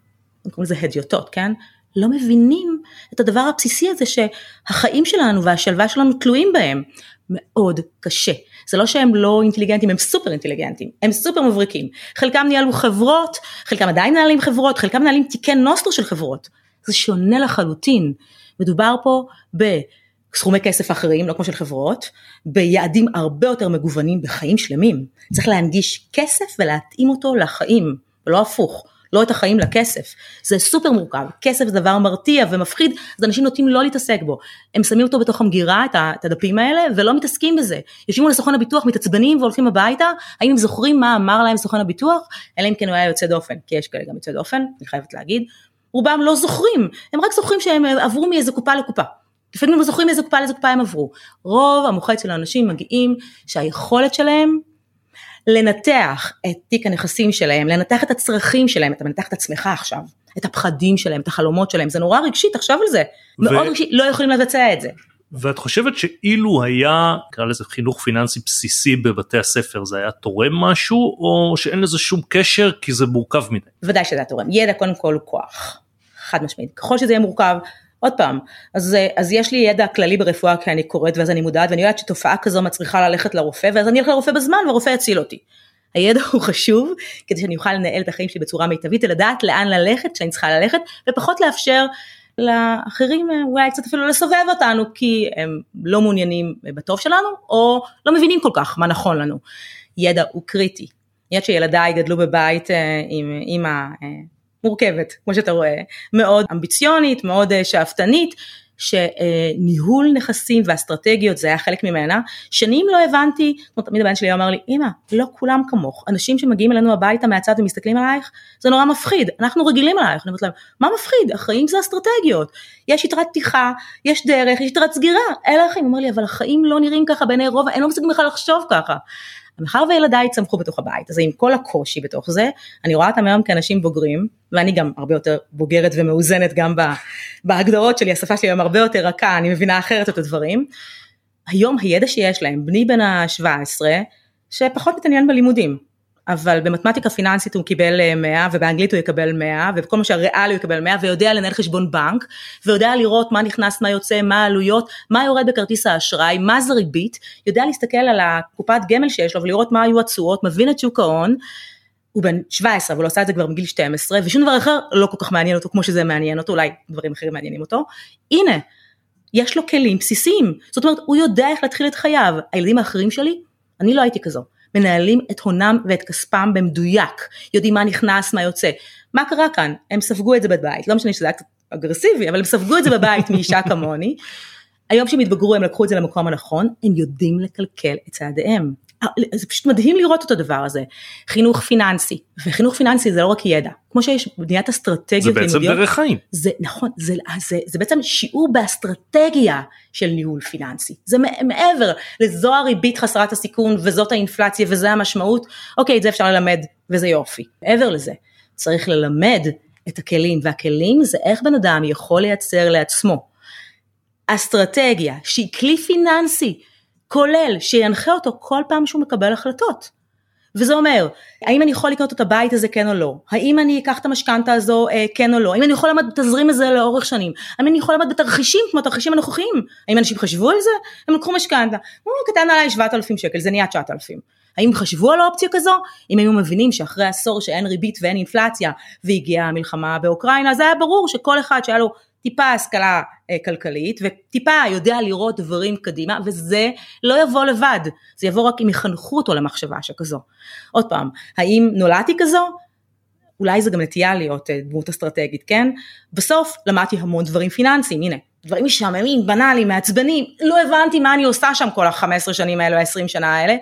קוראים לזה הדיוטות, כן? לא מבינים את הדבר הבסיסי הזה שהחיים שלנו והשלווה שלנו תלויים בהם. מאוד קשה. זה לא שהם לא אינטליגנטים, הם סופר אינטליגנטים, הם סופר מבריקים. חלקם ניהלו חברות, חלקם עדיין מנהלים חברות, חלקם מנהלים תיקי נוסטר של חברות. זה שונה לחלוטין. מדובר פה בסכומי כסף אחרים, לא כמו של חברות, ביעדים הרבה יותר מגוונים בחיים שלמים. צריך להנגיש כסף ולהתאים אותו לחיים, ולא הפוך. לא את החיים לכסף. זה סופר מורכב, כסף זה דבר מרתיע ומפחיד, אז אנשים נוטים לא להתעסק בו. הם שמים אותו בתוך המגירה, את הדפים האלה, ולא מתעסקים בזה. יושבים מול סוכן הביטוח, מתעצבנים והולכים הביתה, האם הם זוכרים מה אמר להם סוכן הביטוח? אלא אם כן הוא היה יוצא דופן, כי יש כאלה גם יוצא דופן, אני חייבת להגיד. רובם לא זוכרים, הם רק זוכרים שהם עברו מאיזה קופה לקופה. לפעמים לא זוכרים מאיזה קופה לאיזה קופה הם עברו. רוב המוחץ של האנשים מגיעים שהיכולת שלהם לנתח את תיק הנכסים שלהם, לנתח את הצרכים שלהם, אתה מנתח את עצמך עכשיו, את הפחדים שלהם, את החלומות שלהם, זה נורא רגשי, תחשוב על זה, ו... מאוד רגשי, לא יכולים לבצע את זה. ואת חושבת שאילו היה, נקרא לזה חינוך פיננסי בסיסי בבתי הספר, זה היה תורם משהו, או שאין לזה שום קשר כי זה מורכב מדי? ודאי שזה היה תורם, ידע קודם כל כוח, חד משמעית, ככל שזה יהיה מורכב, עוד פעם, אז, אז יש לי ידע כללי ברפואה כי אני קוראת ואז אני מודעת ואני יודעת שתופעה כזו מצריכה ללכת לרופא ואז אני אלך לרופא בזמן והרופא יציל אותי. הידע הוא חשוב כדי שאני אוכל לנהל את החיים שלי בצורה מיטבית ולדעת לאן ללכת כשאני צריכה ללכת ופחות לאפשר לאחרים אולי קצת אפילו לסובב אותנו כי הם לא מעוניינים בטוב שלנו או לא מבינים כל כך מה נכון לנו. ידע הוא קריטי. אני יודעת שילדיי גדלו בבית אה, עם אימא אה, מורכבת, כמו שאתה רואה, מאוד אמביציונית, מאוד אה, שאפתנית, שניהול נכסים ואסטרטגיות זה היה חלק ממנה, שנים לא הבנתי, כמו תמיד הבן שלי אמר לי, אמא, לא כולם כמוך, אנשים שמגיעים אלינו הביתה מהצד ומסתכלים עלייך, זה נורא מפחיד, אנחנו רגילים עלייך, אני אומרת להם, מה מפחיד? החיים זה אסטרטגיות, יש יתרת פתיחה, יש דרך, יש יתרת סגירה, אלה החיים, הוא אומר לי, אבל החיים לא נראים ככה בעיני רוב, אין לו מספיק בכלל לחשוב ככה. מאחר וילדיי צמחו בתוך הבית, אז עם כל הקושי בתוך זה, אני רואה אותם היום כאנשים בוגרים, ואני גם הרבה יותר בוגרת ומאוזנת גם בהגדרות שלי, השפה שלי היום הרבה יותר רכה, אני מבינה אחרת את הדברים. היום הידע שיש להם, בני בן ה-17, שפחות מתעניין בלימודים, אבל במתמטיקה פיננסית הוא קיבל 100 אה, ובאנגלית הוא יקבל 100 ובכל מה שהריאלי הוא יקבל 100 ויודע לנהל חשבון בנק ויודע לראות מה נכנס מה יוצא מה העלויות מה יורד בכרטיס האשראי מה זה ריבית יודע להסתכל על הקופת גמל שיש לו ולראות מה היו התשואות מבין את שוק ההון. הוא בן 17 אבל הוא עשה את זה כבר מגיל 12 ושום דבר אחר לא כל כך מעניין אותו כמו שזה מעניין אותו אולי דברים אחרים מעניינים אותו. הנה יש לו כלים בסיסיים. זאת אומרת הוא יודע איך להתחיל את חייו. הילדים האחרים שלי אני לא הייתי כזו מנהלים את הונם ואת כספם במדויק, יודעים מה נכנס, מה יוצא. מה קרה כאן? הם ספגו את זה בבית, לא משנה שזה היה קצת אגרסיבי, אבל הם ספגו את זה בבית מאישה כמוני. היום שהם התבגרו הם לקחו את זה למקום הנכון, הם יודעים לקלקל את צעדיהם. אה, זה פשוט מדהים לראות את הדבר הזה. חינוך פיננסי, וחינוך פיננסי זה לא רק ידע, כמו שיש בניית אסטרטגיות זה בעצם לימודיות, דרך חיים. זה נכון, זה, זה, זה בעצם שיעור באסטרטגיה של ניהול פיננסי. זה מעבר לזו הריבית חסרת הסיכון וזאת האינפלציה וזה המשמעות, אוקיי, את זה אפשר ללמד וזה יופי. מעבר לזה, צריך ללמד את הכלים, והכלים זה איך בן אדם יכול לייצר לעצמו אסטרטגיה שהיא כלי פיננסי כולל שינחה אותו כל פעם שהוא מקבל החלטות. וזה אומר, האם אני יכול לקנות את הבית הזה כן או לא? האם אני אקח את המשכנתה הזו אה, כן או לא? האם אני יכול לעמוד בתזרים הזה לאורך שנים? האם אני יכול לעמוד בתרחישים כמו התרחישים הנוכחיים? האם אנשים חשבו על זה? הם לקחו משכנתה, הוא קטן עליי 7,000 שקל, זה נהיה 9,000. האם חשבו על האופציה כזו? אם היו מבינים שאחרי עשור שאין ריבית ואין אינפלציה והגיעה המלחמה באוקראינה, זה היה ברור שכל אחד שהיה לו טיפה השכלה אה, כלכלית וטיפה יודע לראות דברים קדימה וזה לא יבוא לבד, זה יבוא רק אם יחנכו אותו למחשבה שכזו. עוד פעם, האם נולדתי כזו? אולי זה גם נטייה להיות אה, דמות אסטרטגית, כן? בסוף למדתי המון דברים פיננסיים, הנה, דברים משעממים, בנאליים, מעצבנים, לא הבנתי מה אני עושה שם כל ה-15 שנים האלה, ה-20 שנה האלה,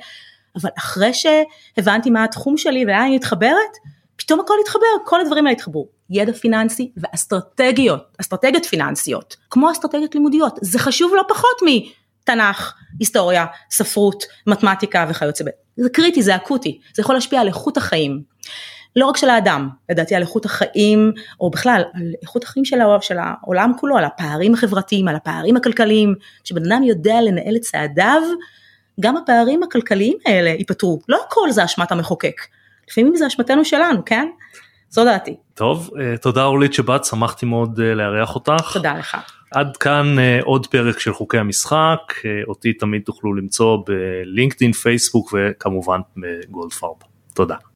אבל אחרי שהבנתי מה התחום שלי ולאן אני מתחברת, פתאום הכל התחבר, כל הדברים האלה התחברו. ידע פיננסי ואסטרטגיות, אסטרטגיות פיננסיות, כמו אסטרטגיות לימודיות, זה חשוב לא פחות מתנ"ך, היסטוריה, ספרות, מתמטיקה וכיוצא בזה. זה קריטי, זה אקוטי, זה יכול להשפיע על איכות החיים. לא רק של האדם, לדעתי על איכות החיים, או בכלל על איכות החיים של, העולם, של העולם כולו, על הפערים החברתיים, על הפערים הכלכליים, כשבן אדם יודע לנהל את צעדיו, גם הפערים הכלכליים האלה ייפתרו, לא הכל זה אשמת המחוקק, לפעמים זה אשמתנו שלנו, כן? זו דעתי. טוב, אה, תודה אורלית שבאת, שמחתי מאוד אה, לארח אותך. תודה לך. עד כאן אה, עוד פרק של חוקי המשחק, אותי תמיד תוכלו למצוא בלינקדאין, פייסבוק וכמובן בגולדפארב. תודה.